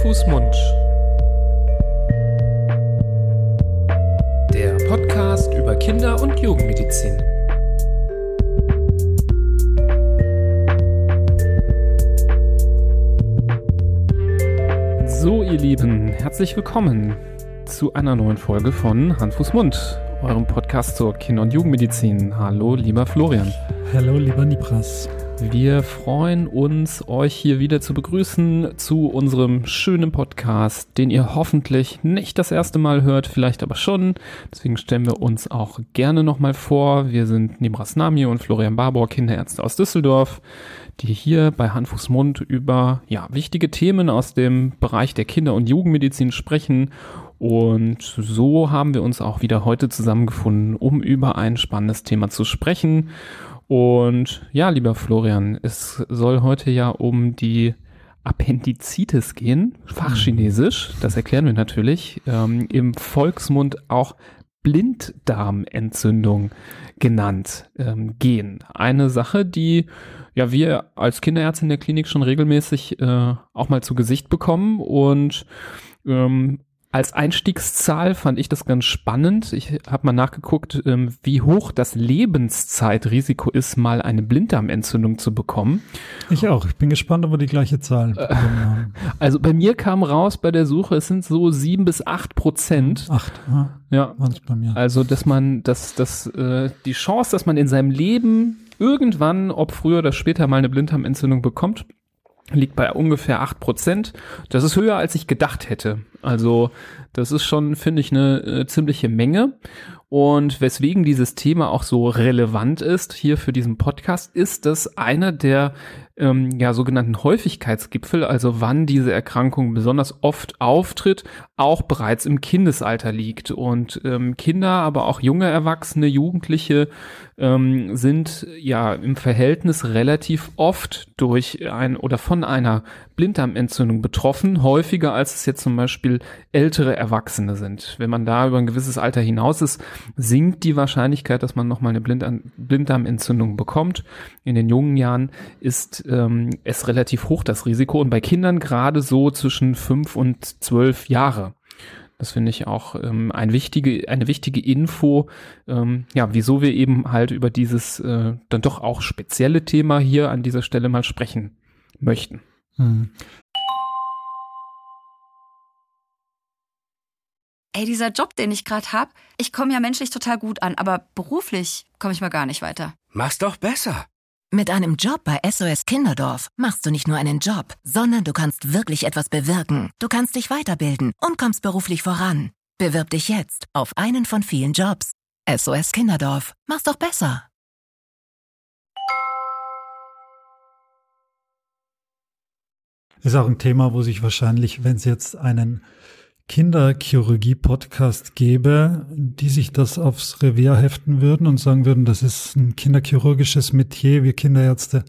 Fuß, Mund. Der Podcast über Kinder- und Jugendmedizin. So, ihr Lieben, herzlich willkommen zu einer neuen Folge von Hand, Fuß, Mund, eurem Podcast zur Kinder- und Jugendmedizin. Hallo, lieber Florian. Hallo, lieber Nipras. Wir freuen uns, euch hier wieder zu begrüßen zu unserem schönen Podcast, den ihr hoffentlich nicht das erste Mal hört, vielleicht aber schon. Deswegen stellen wir uns auch gerne nochmal vor. Wir sind Nibras Nami und Florian Barbour, Kinderärzte aus Düsseldorf, die hier bei Handfuß Mund über ja, wichtige Themen aus dem Bereich der Kinder- und Jugendmedizin sprechen. Und so haben wir uns auch wieder heute zusammengefunden, um über ein spannendes Thema zu sprechen. Und ja, lieber Florian, es soll heute ja um die Appendizitis gehen, Fachchinesisch, das erklären wir natürlich, ähm, im Volksmund auch Blinddarmentzündung genannt ähm, gehen. Eine Sache, die ja wir als Kinderärzte in der Klinik schon regelmäßig äh, auch mal zu Gesicht bekommen und ähm, als Einstiegszahl fand ich das ganz spannend. Ich habe mal nachgeguckt, ähm, wie hoch das Lebenszeitrisiko ist, mal eine Blinddarmentzündung zu bekommen. Ich auch. Ich bin gespannt, ob wir die gleiche Zahl äh, bekommen haben. Also bei mir kam raus bei der Suche, es sind so sieben bis acht Prozent. Acht, ja. ja. Waren es bei mir. Also dass man, dass, dass äh, die Chance, dass man in seinem Leben irgendwann, ob früher oder später mal eine Blinddarmentzündung bekommt, liegt bei ungefähr acht Prozent. Das ist höher, als ich gedacht hätte. Also das ist schon, finde ich, eine äh, ziemliche Menge. Und weswegen dieses Thema auch so relevant ist hier für diesen Podcast, ist, dass einer der ähm, ja, sogenannten Häufigkeitsgipfel, also wann diese Erkrankung besonders oft auftritt, auch bereits im Kindesalter liegt. Und ähm, Kinder, aber auch junge Erwachsene, Jugendliche ähm, sind ja im Verhältnis relativ oft durch ein oder von einer Blinddarmentzündung betroffen, häufiger als es jetzt zum Beispiel ältere Erwachsene sind. Wenn man da über ein gewisses Alter hinaus ist, sinkt die Wahrscheinlichkeit, dass man nochmal eine Blinddarmentzündung bekommt. In den jungen Jahren ist ähm, es relativ hoch, das Risiko. Und bei Kindern gerade so zwischen fünf und zwölf Jahre. Das finde ich auch ähm, ein wichtige, eine wichtige Info, ähm, ja, wieso wir eben halt über dieses äh, dann doch auch spezielle Thema hier an dieser Stelle mal sprechen möchten. Ey, dieser Job, den ich gerade habe, ich komme ja menschlich total gut an, aber beruflich komme ich mal gar nicht weiter. Mach's doch besser. Mit einem Job bei SOS Kinderdorf machst du nicht nur einen Job, sondern du kannst wirklich etwas bewirken. Du kannst dich weiterbilden und kommst beruflich voran. Bewirb dich jetzt auf einen von vielen Jobs. SOS Kinderdorf. Mach's doch besser. Ist auch ein Thema, wo sich wahrscheinlich, wenn es jetzt einen Kinderchirurgie-Podcast gäbe, die sich das aufs Revier heften würden und sagen würden, das ist ein kinderchirurgisches Metier. Wir Kinderärzte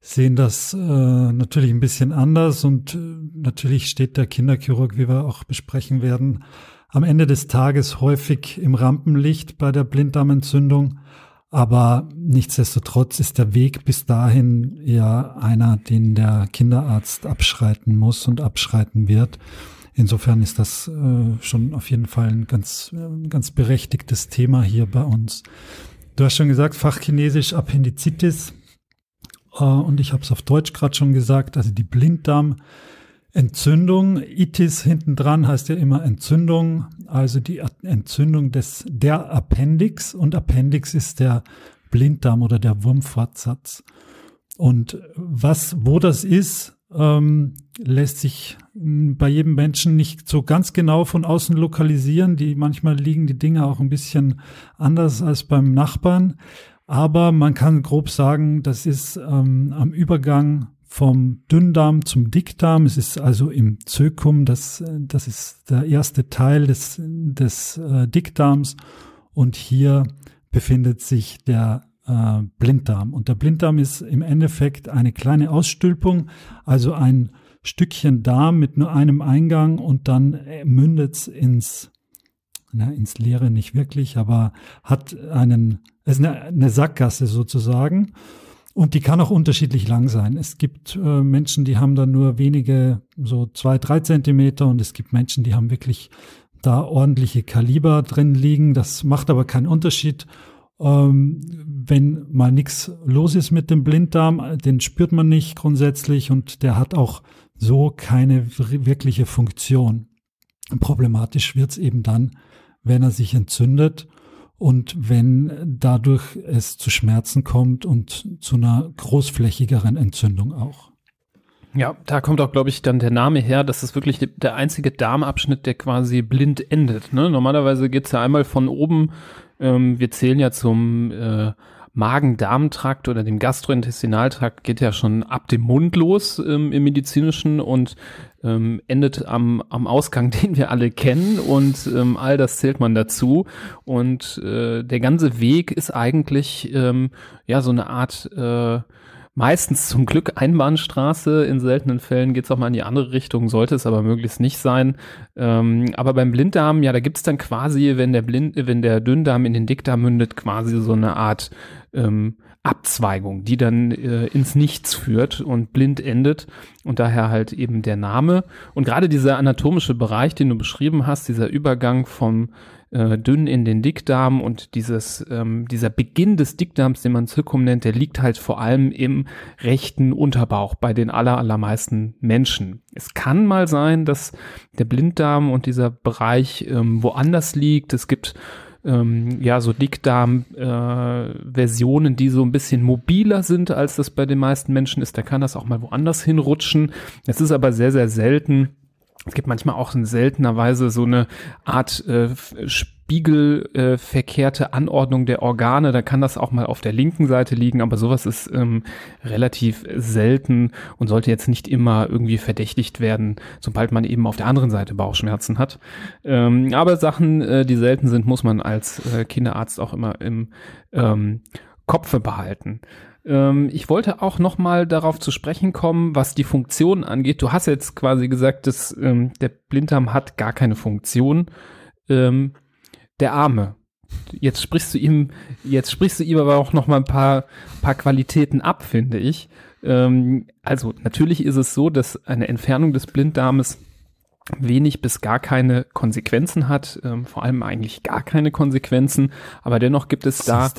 sehen das äh, natürlich ein bisschen anders und äh, natürlich steht der Kinderchirurg, wie wir auch besprechen werden, am Ende des Tages häufig im Rampenlicht bei der Blinddarmentzündung. Aber nichtsdestotrotz ist der Weg bis dahin ja einer, den der Kinderarzt abschreiten muss und abschreiten wird. Insofern ist das äh, schon auf jeden Fall ein ganz, äh, ganz berechtigtes Thema hier bei uns. Du hast schon gesagt, Fachchinesisch Appendizitis. Äh, und ich habe es auf Deutsch gerade schon gesagt, also die Blinddarmentzündung. Itis hinten dran heißt ja immer Entzündung, also die Entzündung des, der Appendix. Und Appendix ist der Blinddarm oder der Wurmfortsatz. Und was, wo das ist, ähm, lässt sich bei jedem Menschen nicht so ganz genau von außen lokalisieren. Die manchmal liegen die Dinge auch ein bisschen anders als beim Nachbarn. Aber man kann grob sagen, das ist ähm, am Übergang vom Dünndarm zum Dickdarm. Es ist also im Zökum, das, das ist der erste Teil des, des äh, Dickdarms. Und hier befindet sich der äh, Blinddarm. Und der Blinddarm ist im Endeffekt eine kleine Ausstülpung, also ein Stückchen Darm mit nur einem Eingang und dann äh, mündet es ins, ins Leere nicht wirklich, aber hat einen, es ist eine, eine Sackgasse sozusagen. Und die kann auch unterschiedlich lang sein. Es gibt äh, Menschen, die haben da nur wenige, so zwei, drei Zentimeter und es gibt Menschen, die haben wirklich da ordentliche Kaliber drin liegen. Das macht aber keinen Unterschied. Ähm, wenn mal nichts los ist mit dem Blinddarm, den spürt man nicht grundsätzlich und der hat auch so keine wirkliche Funktion. Problematisch wird's eben dann, wenn er sich entzündet und wenn dadurch es zu Schmerzen kommt und zu einer großflächigeren Entzündung auch. Ja, da kommt auch, glaube ich, dann der Name her. Das ist wirklich der einzige Darmabschnitt, der quasi blind endet. Ne? Normalerweise geht's ja einmal von oben, ähm, wir zählen ja zum äh, Magen-Darm-Trakt oder dem Gastrointestinaltrakt geht ja schon ab dem Mund los ähm, im medizinischen und ähm, endet am, am Ausgang, den wir alle kennen. Und ähm, all das zählt man dazu. Und äh, der ganze Weg ist eigentlich ähm, ja so eine Art äh, meistens zum Glück Einbahnstraße. In seltenen Fällen geht es auch mal in die andere Richtung, sollte es aber möglichst nicht sein. Ähm, aber beim Blinddarm, ja, da gibt es dann quasi, wenn der Blind, wenn der Dünndarm in den Dickdarm mündet, quasi so eine Art ähm, Abzweigung, die dann äh, ins Nichts führt und blind endet und daher halt eben der Name. Und gerade dieser anatomische Bereich, den du beschrieben hast, dieser Übergang vom äh, dünn in den Dickdarm und dieses, ähm, dieser Beginn des Dickdarms, den man Zirkum nennt, der liegt halt vor allem im rechten Unterbauch bei den aller, allermeisten Menschen. Es kann mal sein, dass der Blinddarm und dieser Bereich ähm, woanders liegt. Es gibt ähm, ja, so Dickdarm-Versionen, äh, die so ein bisschen mobiler sind, als das bei den meisten Menschen ist. Da kann das auch mal woanders hinrutschen. Es ist aber sehr, sehr selten. Es gibt manchmal auch in seltener Weise so eine Art äh, spiegelverkehrte äh, Anordnung der Organe. Da kann das auch mal auf der linken Seite liegen, aber sowas ist ähm, relativ selten und sollte jetzt nicht immer irgendwie verdächtigt werden, sobald man eben auf der anderen Seite Bauchschmerzen hat. Ähm, aber Sachen, äh, die selten sind, muss man als äh, Kinderarzt auch immer im ähm, Kopfe behalten ähm, ich wollte auch noch mal darauf zu sprechen kommen, was die Funktion angeht. Du hast jetzt quasi gesagt, dass ähm, der Blinddarm hat gar keine Funktion. Ähm, der Arme. Jetzt sprichst du ihm, jetzt sprichst du ihm aber auch noch mal ein paar, paar Qualitäten ab, finde ich. Ähm, also natürlich ist es so, dass eine Entfernung des Blinddarmes wenig bis gar keine Konsequenzen hat, ähm, vor allem eigentlich gar keine Konsequenzen, aber dennoch gibt es da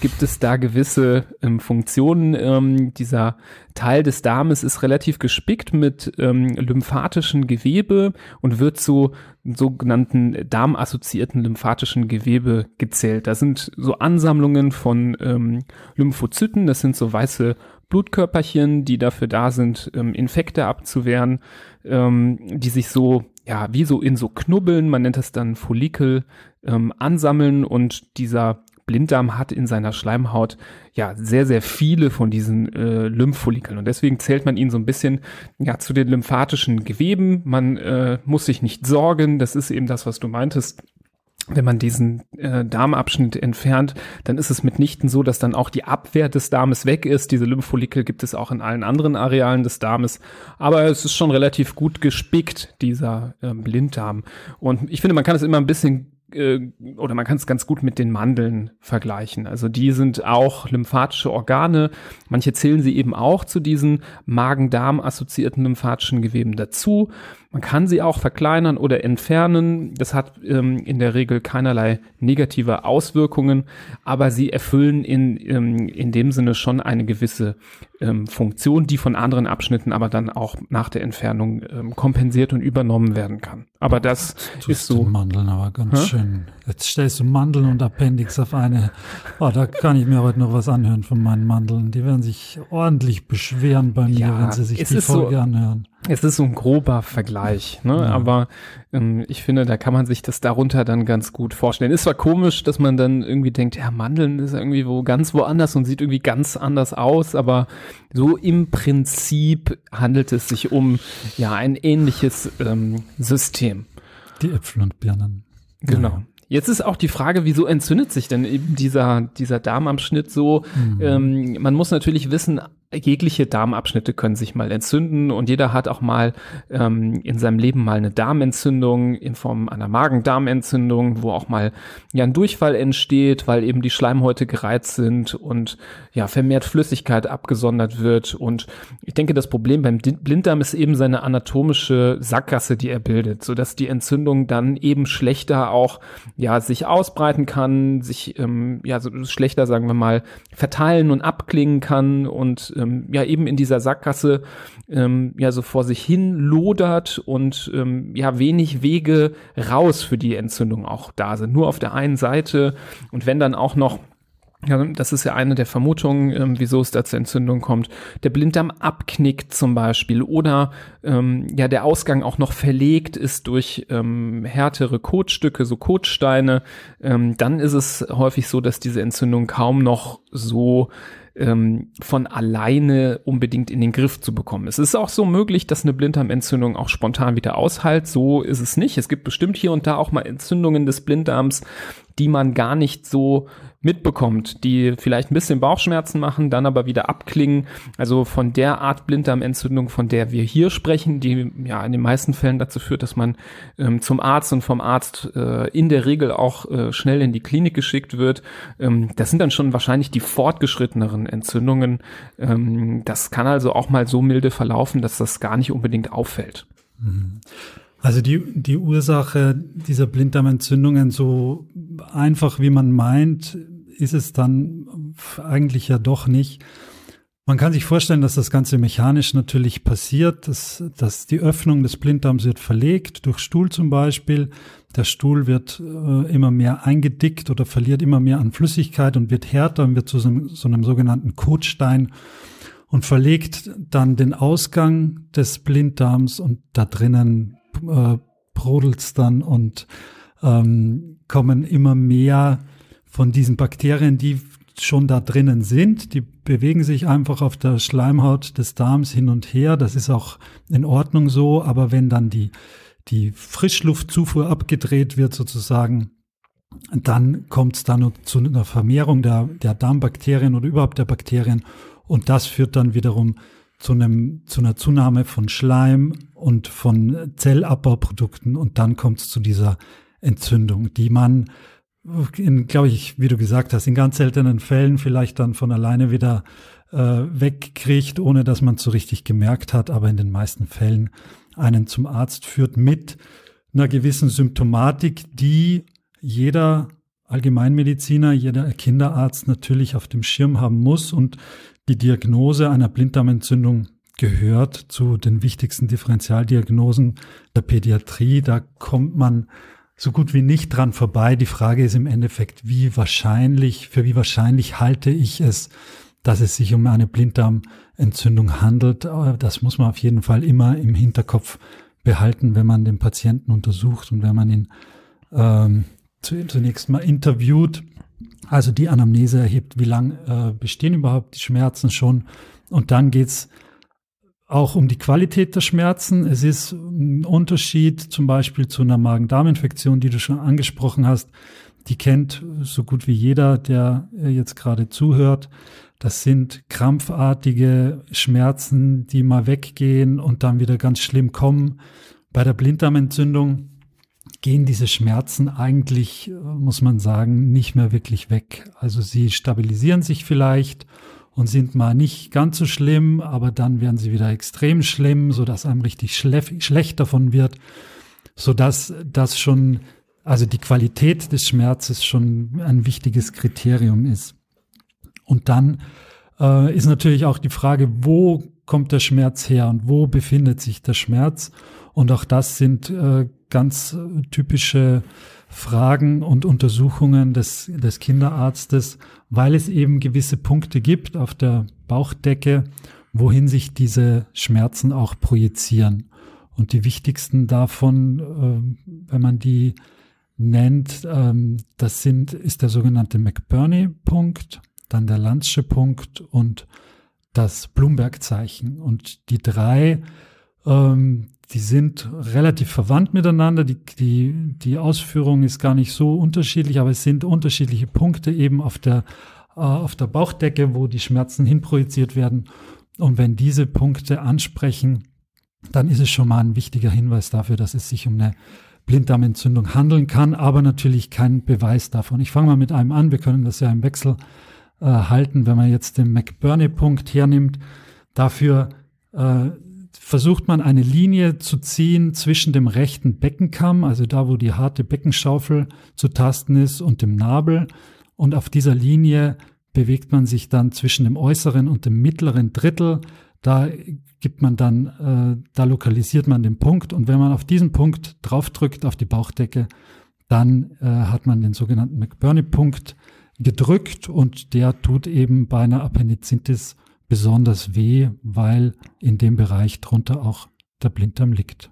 gibt es da gewisse ähm, Funktionen. Ähm, dieser Teil des Darmes ist relativ gespickt mit ähm, lymphatischen Gewebe und wird zu sogenannten darmassoziierten lymphatischen Gewebe gezählt. Da sind so Ansammlungen von ähm, Lymphozyten, das sind so weiße Blutkörperchen, die dafür da sind, ähm, Infekte abzuwehren, ähm, die sich so ja, wie so in so Knubbeln, man nennt das dann Follikel, ähm, ansammeln und dieser Blinddarm hat in seiner Schleimhaut ja sehr, sehr viele von diesen äh, Lymphfollikeln. Und deswegen zählt man ihn so ein bisschen ja zu den lymphatischen Geweben. Man äh, muss sich nicht sorgen. Das ist eben das, was du meintest wenn man diesen äh, Darmabschnitt entfernt, dann ist es mitnichten so, dass dann auch die Abwehr des Darmes weg ist. Diese Lymphfollikel gibt es auch in allen anderen Arealen des Darmes. Aber es ist schon relativ gut gespickt, dieser äh, Blinddarm. Und ich finde, man kann es immer ein bisschen oder man kann es ganz gut mit den Mandeln vergleichen. Also die sind auch lymphatische Organe. Manche zählen sie eben auch zu diesen Magen-Darm-assoziierten lymphatischen Geweben dazu. Man kann sie auch verkleinern oder entfernen. Das hat ähm, in der Regel keinerlei negative Auswirkungen, aber sie erfüllen in, ähm, in dem Sinne schon eine gewisse ähm, Funktion, die von anderen Abschnitten aber dann auch nach der Entfernung ähm, kompensiert und übernommen werden kann. Aber das Tust ist so. Mandeln aber ganz hä? schön. Jetzt stellst du Mandeln und Appendix auf eine. Oh, da kann ich mir heute noch was anhören von meinen Mandeln. Die werden sich ordentlich beschweren bei mir, ja, wenn sie sich die Folge so, anhören. Es ist so ein grober Vergleich, ne? Ja. aber ähm, ich finde, da kann man sich das darunter dann ganz gut vorstellen. Ist zwar komisch, dass man dann irgendwie denkt, ja, Mandeln ist irgendwie wo ganz woanders und sieht irgendwie ganz anders aus, aber so im Prinzip handelt es sich um ja ein ähnliches ähm, System. Die Äpfel und Birnen. Genau. Ja. Jetzt ist auch die Frage, wieso entzündet sich denn eben dieser, dieser Darmabschnitt so? Mhm. Ähm, man muss natürlich wissen, jegliche Darmabschnitte können sich mal entzünden und jeder hat auch mal ähm, in seinem Leben mal eine Darmentzündung in Form einer Magen-Darm-Entzündung, wo auch mal ja ein Durchfall entsteht, weil eben die Schleimhäute gereizt sind und ja vermehrt Flüssigkeit abgesondert wird. Und ich denke, das Problem beim Blinddarm ist eben seine anatomische Sackgasse, die er bildet, so dass die Entzündung dann eben schlechter auch ja sich ausbreiten kann, sich ähm, ja so schlechter sagen wir mal verteilen und abklingen kann und ähm, ja eben in dieser Sackgasse ähm, ja so vor sich hin lodert und ähm, ja wenig Wege raus für die Entzündung auch da sind. Nur auf der einen Seite und wenn dann auch noch ja, das ist ja eine der Vermutungen, ähm, wieso es da zur Entzündung kommt. Der Blinddarm abknickt zum Beispiel oder ähm, ja der Ausgang auch noch verlegt ist durch ähm, härtere Kotstücke, so Kotsteine. Ähm, dann ist es häufig so, dass diese Entzündung kaum noch so ähm, von alleine unbedingt in den Griff zu bekommen. Es ist auch so möglich, dass eine Blinddarmentzündung auch spontan wieder aushält. So ist es nicht. Es gibt bestimmt hier und da auch mal Entzündungen des Blinddarms, die man gar nicht so mitbekommt, die vielleicht ein bisschen Bauchschmerzen machen, dann aber wieder abklingen. Also von der Art Blinddarmentzündung, von der wir hier sprechen, die ja in den meisten Fällen dazu führt, dass man ähm, zum Arzt und vom Arzt äh, in der Regel auch äh, schnell in die Klinik geschickt wird. Ähm, das sind dann schon wahrscheinlich die fortgeschritteneren Entzündungen. Ähm, das kann also auch mal so milde verlaufen, dass das gar nicht unbedingt auffällt. Mhm. Also die, die Ursache dieser Blinddarmentzündungen, so einfach wie man meint, ist es dann eigentlich ja doch nicht. Man kann sich vorstellen, dass das Ganze mechanisch natürlich passiert, dass, dass die Öffnung des Blinddarms wird verlegt, durch Stuhl zum Beispiel. Der Stuhl wird äh, immer mehr eingedickt oder verliert immer mehr an Flüssigkeit und wird härter und wird zu so, so einem sogenannten Kotstein und verlegt dann den Ausgang des Blinddarms und da drinnen äh, brodelt's dann und ähm, kommen immer mehr von diesen Bakterien, die schon da drinnen sind. Die bewegen sich einfach auf der Schleimhaut des Darms hin und her. Das ist auch in Ordnung so. Aber wenn dann die, die Frischluftzufuhr abgedreht wird sozusagen, dann kommt es dann zu einer Vermehrung der, der Darmbakterien oder überhaupt der Bakterien. Und das führt dann wiederum zu, einem, zu einer Zunahme von Schleim und von Zellabbauprodukten und dann kommt es zu dieser Entzündung, die man, glaube ich, wie du gesagt hast, in ganz seltenen Fällen vielleicht dann von alleine wieder äh, wegkriegt, ohne dass man es so richtig gemerkt hat, aber in den meisten Fällen einen zum Arzt führt mit einer gewissen Symptomatik, die jeder Allgemeinmediziner, jeder Kinderarzt natürlich auf dem Schirm haben muss und die Diagnose einer Blinddarmentzündung gehört zu den wichtigsten Differentialdiagnosen der Pädiatrie. Da kommt man so gut wie nicht dran vorbei. Die Frage ist im Endeffekt, wie wahrscheinlich, für wie wahrscheinlich halte ich es, dass es sich um eine Blinddarmentzündung handelt. Das muss man auf jeden Fall immer im Hinterkopf behalten, wenn man den Patienten untersucht und wenn man ihn ähm, zunächst mal interviewt. Also die Anamnese erhebt, wie lang äh, bestehen überhaupt die Schmerzen schon. Und dann geht's auch um die Qualität der Schmerzen. Es ist ein Unterschied zum Beispiel zu einer Magen-Darm-Infektion, die du schon angesprochen hast. Die kennt so gut wie jeder, der jetzt gerade zuhört. Das sind krampfartige Schmerzen, die mal weggehen und dann wieder ganz schlimm kommen. Bei der Blinddarmentzündung gehen diese Schmerzen eigentlich, äh, muss man sagen, nicht mehr wirklich weg. Also sie stabilisieren sich vielleicht und sind mal nicht ganz so schlimm, aber dann werden sie wieder extrem schlimm, so dass einem richtig schlecht davon wird, so dass das schon, also die Qualität des Schmerzes schon ein wichtiges Kriterium ist. Und dann äh, ist natürlich auch die Frage, wo kommt der Schmerz her und wo befindet sich der Schmerz? Und auch das sind äh, ganz typische Fragen und Untersuchungen des, des Kinderarztes, weil es eben gewisse Punkte gibt auf der Bauchdecke, wohin sich diese Schmerzen auch projizieren. Und die wichtigsten davon, äh, wenn man die nennt, ähm, das sind, ist der sogenannte McBurney-Punkt, dann der Lanzsche Punkt und das Bloomberg-Zeichen. Und die drei ähm, die sind relativ verwandt miteinander. Die, die, die Ausführung ist gar nicht so unterschiedlich, aber es sind unterschiedliche Punkte eben auf der, äh, auf der Bauchdecke, wo die Schmerzen hinprojiziert werden. Und wenn diese Punkte ansprechen, dann ist es schon mal ein wichtiger Hinweis dafür, dass es sich um eine Blinddarmentzündung handeln kann, aber natürlich kein Beweis davon. Ich fange mal mit einem an. Wir können das ja im Wechsel äh, halten, wenn man jetzt den McBurney-Punkt hernimmt. Dafür äh, versucht man eine Linie zu ziehen zwischen dem rechten Beckenkamm, also da, wo die harte Beckenschaufel zu tasten ist, und dem Nabel. Und auf dieser Linie bewegt man sich dann zwischen dem äußeren und dem mittleren Drittel. Da gibt man dann, äh, da lokalisiert man den Punkt. Und wenn man auf diesen Punkt draufdrückt, auf die Bauchdecke, dann äh, hat man den sogenannten McBurney-Punkt gedrückt und der tut eben bei einer Appendizitis besonders weh, weil in dem Bereich drunter auch der Blinddarm liegt.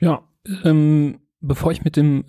Ja, ähm, bevor ich mit dem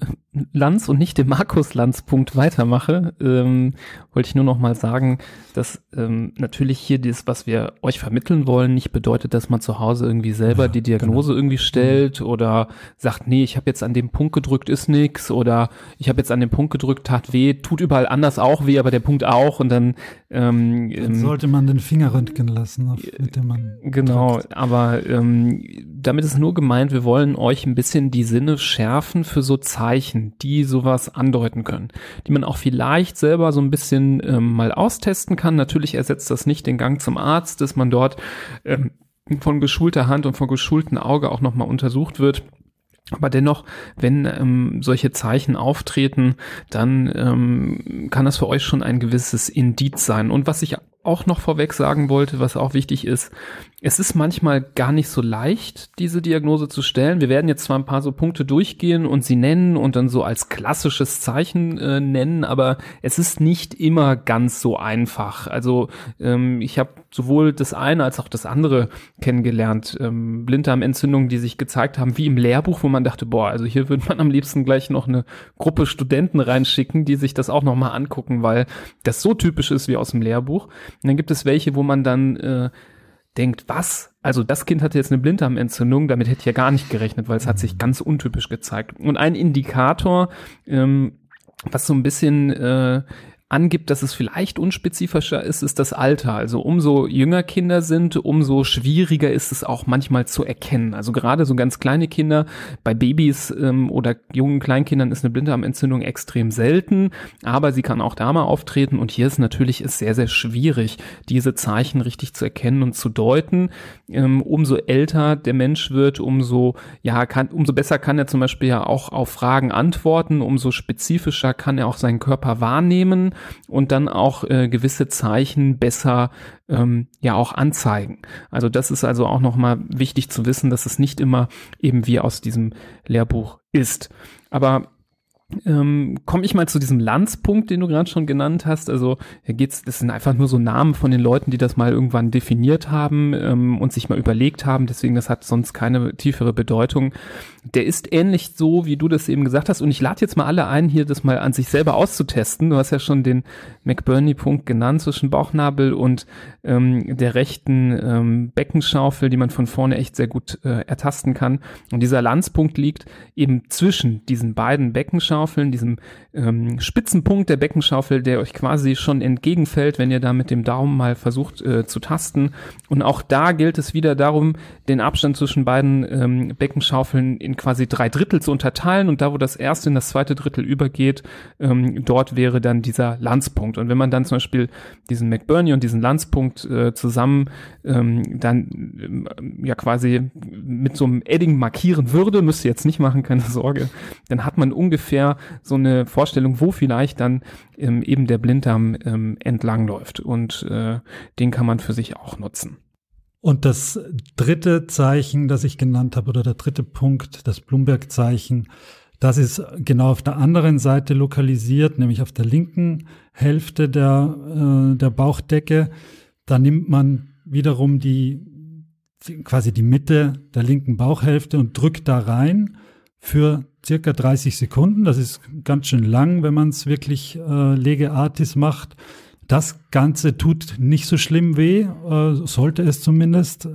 Lanz und nicht dem Markus-Lanz-Punkt weitermache, ähm, wollte ich nur noch mal sagen, dass ähm, natürlich hier das, was wir euch vermitteln wollen, nicht bedeutet, dass man zu Hause irgendwie selber die Diagnose genau. irgendwie stellt oder sagt, nee, ich habe jetzt an dem Punkt gedrückt, ist nix oder ich habe jetzt an dem Punkt gedrückt, tat weh, tut überall anders auch weh, aber der Punkt auch und dann, ähm, dann ähm, sollte man den Finger röntgen lassen, auf, mit dem man genau, drückt. aber ähm, damit ist nur gemeint, wir wollen euch ein bisschen die Sinne schärfen für so Zeichen, die sowas andeuten können, die man auch vielleicht selber so ein bisschen ähm, mal austesten kann. Natürlich ersetzt das nicht den Gang zum Arzt, dass man dort ähm, von geschulter Hand und von geschultem Auge auch nochmal untersucht wird. Aber dennoch, wenn ähm, solche Zeichen auftreten, dann ähm, kann das für euch schon ein gewisses Indiz sein. Und was ich auch noch vorweg sagen wollte, was auch wichtig ist, es ist manchmal gar nicht so leicht, diese Diagnose zu stellen. Wir werden jetzt zwar ein paar so Punkte durchgehen und sie nennen und dann so als klassisches Zeichen äh, nennen, aber es ist nicht immer ganz so einfach. Also ähm, ich habe sowohl das eine als auch das andere kennengelernt. Ähm, Blinddarmentzündungen, die sich gezeigt haben, wie im Lehrbuch, wo man dachte, boah, also hier würde man am liebsten gleich noch eine Gruppe Studenten reinschicken, die sich das auch nochmal angucken, weil das so typisch ist wie aus dem Lehrbuch. Und dann gibt es welche, wo man dann äh, denkt, was? Also das Kind hatte jetzt eine Blinddarmentzündung, damit hätte ich ja gar nicht gerechnet, weil es hat sich ganz untypisch gezeigt. Und ein Indikator, ähm, was so ein bisschen äh, angibt, dass es vielleicht unspezifischer ist, ist das Alter. Also umso jünger Kinder sind, umso schwieriger ist es auch manchmal zu erkennen. Also gerade so ganz kleine Kinder, bei Babys ähm, oder jungen Kleinkindern ist eine Blinddarmentzündung extrem selten, aber sie kann auch da mal auftreten und hier ist natürlich ist sehr, sehr schwierig, diese Zeichen richtig zu erkennen und zu deuten. Ähm, umso älter der Mensch wird, umso, ja, kann, umso besser kann er zum Beispiel ja auch auf Fragen antworten, umso spezifischer kann er auch seinen Körper wahrnehmen und dann auch äh, gewisse Zeichen besser ähm, ja auch anzeigen. Also das ist also auch nochmal wichtig zu wissen, dass es nicht immer eben wie aus diesem Lehrbuch ist. Aber ähm, komme ich mal zu diesem Landspunkt, den du gerade schon genannt hast. Also hier geht's, das sind einfach nur so Namen von den Leuten, die das mal irgendwann definiert haben ähm, und sich mal überlegt haben. Deswegen, das hat sonst keine tiefere Bedeutung. Der ist ähnlich so, wie du das eben gesagt hast. Und ich lade jetzt mal alle ein, hier das mal an sich selber auszutesten. Du hast ja schon den McBurney-Punkt genannt zwischen Bauchnabel und ähm, der rechten ähm, Beckenschaufel, die man von vorne echt sehr gut äh, ertasten kann. Und dieser Landspunkt liegt eben zwischen diesen beiden Beckenschaufeln, diesem ähm, Spitzenpunkt der Beckenschaufel, der euch quasi schon entgegenfällt, wenn ihr da mit dem Daumen mal versucht äh, zu tasten. Und auch da gilt es wieder darum, den Abstand zwischen beiden ähm, Beckenschaufeln in quasi drei Drittel zu unterteilen und da, wo das erste in das zweite Drittel übergeht, ähm, dort wäre dann dieser Landspunkt. Und wenn man dann zum Beispiel diesen McBurney und diesen Landspunkt äh, zusammen ähm, dann äh, ja quasi mit so einem Edding markieren würde, müsste jetzt nicht machen, keine Sorge, dann hat man ungefähr so eine Vorstellung, wo vielleicht dann ähm, eben der Blinddarm ähm, entlang läuft. Und äh, den kann man für sich auch nutzen. Und das dritte Zeichen, das ich genannt habe, oder der dritte Punkt, das Bloomberg-Zeichen, das ist genau auf der anderen Seite lokalisiert, nämlich auf der linken Hälfte der, äh, der Bauchdecke. Da nimmt man wiederum die, quasi die Mitte der linken Bauchhälfte und drückt da rein für circa 30 Sekunden. Das ist ganz schön lang, wenn man es wirklich äh, legeartis macht. Das Ganze tut nicht so schlimm weh, äh, sollte es zumindest,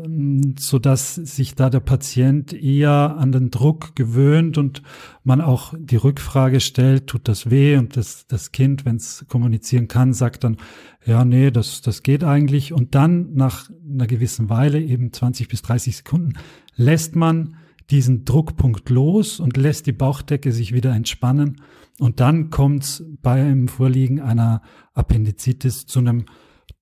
so dass sich da der Patient eher an den Druck gewöhnt und man auch die Rückfrage stellt, tut das weh? Und das, das Kind, wenn es kommunizieren kann, sagt dann, ja, nee, das, das geht eigentlich. Und dann nach einer gewissen Weile, eben 20 bis 30 Sekunden, lässt man diesen Druckpunkt los und lässt die Bauchdecke sich wieder entspannen. Und dann kommt es beim Vorliegen einer Appendizitis zu einem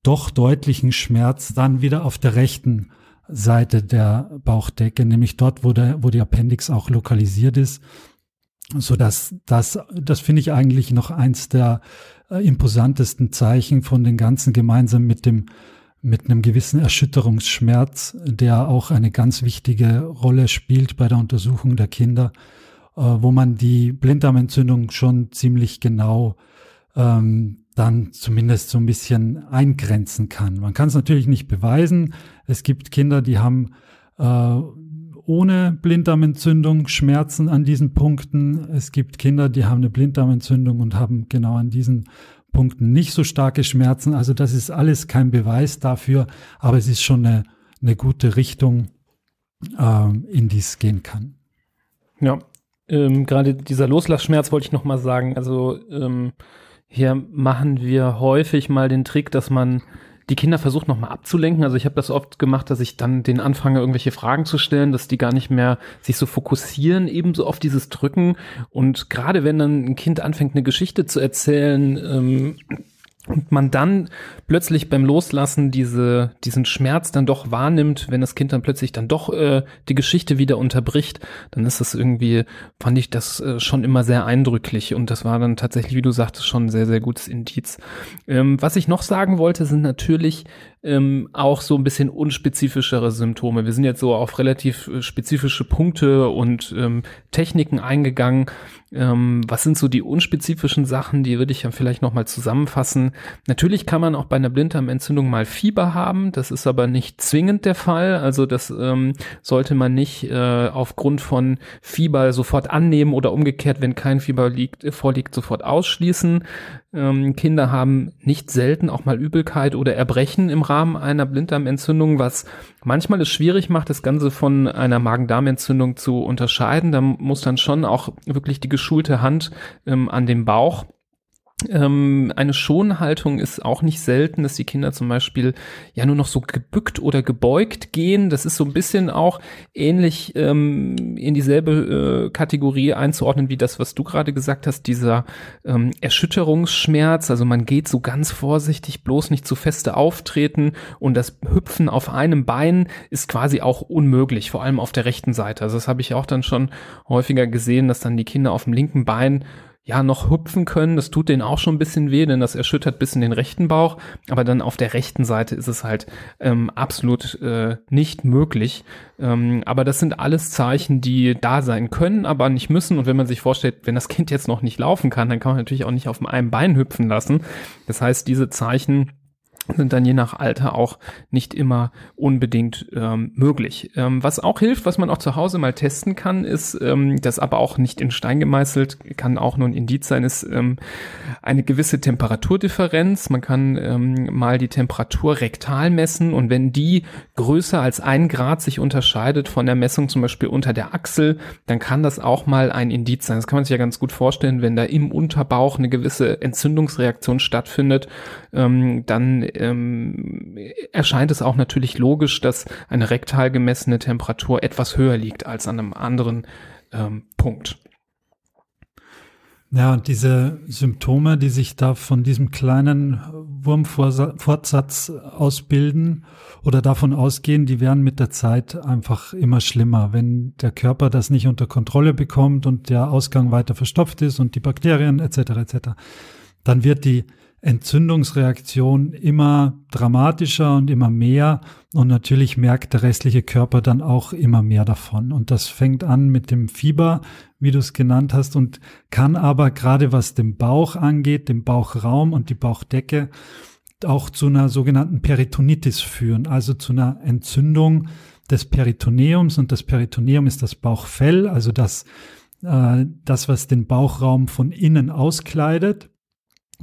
doch deutlichen Schmerz dann wieder auf der rechten Seite der Bauchdecke, nämlich dort, wo, der, wo die Appendix auch lokalisiert ist. So dass das, das finde ich eigentlich noch eins der äh, imposantesten Zeichen von den ganzen gemeinsam mit dem mit einem gewissen Erschütterungsschmerz, der auch eine ganz wichtige Rolle spielt bei der Untersuchung der Kinder, äh, wo man die Blinddarmentzündung schon ziemlich genau ähm, dann zumindest so ein bisschen eingrenzen kann. Man kann es natürlich nicht beweisen. Es gibt Kinder, die haben äh, ohne Blinddarmentzündung Schmerzen an diesen Punkten. Es gibt Kinder, die haben eine Blinddarmentzündung und haben genau an diesen Punkten nicht so starke Schmerzen. Also das ist alles kein Beweis dafür, aber es ist schon eine, eine gute Richtung, äh, in die es gehen kann. Ja, ähm, gerade dieser Loslassschmerz wollte ich noch mal sagen. Also ähm, hier machen wir häufig mal den Trick, dass man die Kinder versucht nochmal abzulenken. Also ich habe das oft gemacht, dass ich dann den anfange, irgendwelche Fragen zu stellen, dass die gar nicht mehr sich so fokussieren, ebenso auf dieses Drücken. Und gerade wenn dann ein Kind anfängt, eine Geschichte zu erzählen, ähm, und man dann plötzlich beim Loslassen diese, diesen Schmerz dann doch wahrnimmt, wenn das Kind dann plötzlich dann doch äh, die Geschichte wieder unterbricht, dann ist das irgendwie, fand ich das äh, schon immer sehr eindrücklich und das war dann tatsächlich, wie du sagtest, schon ein sehr, sehr gutes Indiz. Ähm, was ich noch sagen wollte, sind natürlich ähm, auch so ein bisschen unspezifischere Symptome. Wir sind jetzt so auf relativ äh, spezifische Punkte und ähm, Techniken eingegangen. Ähm, was sind so die unspezifischen Sachen? Die würde ich ja vielleicht nochmal zusammenfassen. Natürlich kann man auch bei einer Blinddarmentzündung mal Fieber haben. Das ist aber nicht zwingend der Fall. Also das ähm, sollte man nicht äh, aufgrund von Fieber sofort annehmen oder umgekehrt, wenn kein Fieber liegt, äh, vorliegt, sofort ausschließen. Ähm, Kinder haben nicht selten auch mal Übelkeit oder Erbrechen im Rahmen einer Blinddarmentzündung, was manchmal es schwierig macht, das Ganze von einer Magen-Darm-Entzündung zu unterscheiden. Da muss dann schon auch wirklich die geschulte Hand ähm, an dem Bauch ähm, eine Schonhaltung ist auch nicht selten, dass die Kinder zum Beispiel ja nur noch so gebückt oder gebeugt gehen. Das ist so ein bisschen auch ähnlich ähm, in dieselbe äh, Kategorie einzuordnen wie das, was du gerade gesagt hast, dieser ähm, Erschütterungsschmerz. Also man geht so ganz vorsichtig, bloß nicht zu feste auftreten und das Hüpfen auf einem Bein ist quasi auch unmöglich, vor allem auf der rechten Seite. Also das habe ich auch dann schon häufiger gesehen, dass dann die Kinder auf dem linken Bein ja noch hüpfen können. Das tut denen auch schon ein bisschen weh, denn das erschüttert bis in den rechten Bauch. Aber dann auf der rechten Seite ist es halt ähm, absolut äh, nicht möglich. Ähm, aber das sind alles Zeichen, die da sein können, aber nicht müssen. Und wenn man sich vorstellt, wenn das Kind jetzt noch nicht laufen kann, dann kann man natürlich auch nicht auf einem Bein hüpfen lassen. Das heißt, diese Zeichen sind dann je nach Alter auch nicht immer unbedingt ähm, möglich. Ähm, was auch hilft, was man auch zu Hause mal testen kann, ist, ähm, das aber auch nicht in Stein gemeißelt, kann auch nur ein Indiz sein, ist ähm, eine gewisse Temperaturdifferenz. Man kann ähm, mal die Temperatur rektal messen und wenn die größer als ein Grad sich unterscheidet von der Messung zum Beispiel unter der Achsel, dann kann das auch mal ein Indiz sein. Das kann man sich ja ganz gut vorstellen, wenn da im Unterbauch eine gewisse Entzündungsreaktion stattfindet, ähm, dann ähm, erscheint es auch natürlich logisch, dass eine rektal gemessene Temperatur etwas höher liegt als an einem anderen ähm, Punkt. Ja, und diese Symptome, die sich da von diesem kleinen Wurmfortsatz ausbilden oder davon ausgehen, die werden mit der Zeit einfach immer schlimmer. Wenn der Körper das nicht unter Kontrolle bekommt und der Ausgang weiter verstopft ist und die Bakterien etc. etc., dann wird die Entzündungsreaktion immer dramatischer und immer mehr und natürlich merkt der restliche Körper dann auch immer mehr davon. Und das fängt an mit dem Fieber, wie du es genannt hast, und kann aber gerade was den Bauch angeht, den Bauchraum und die Bauchdecke, auch zu einer sogenannten Peritonitis führen, also zu einer Entzündung des Peritoneums. Und das Peritoneum ist das Bauchfell, also das, äh, das was den Bauchraum von innen auskleidet.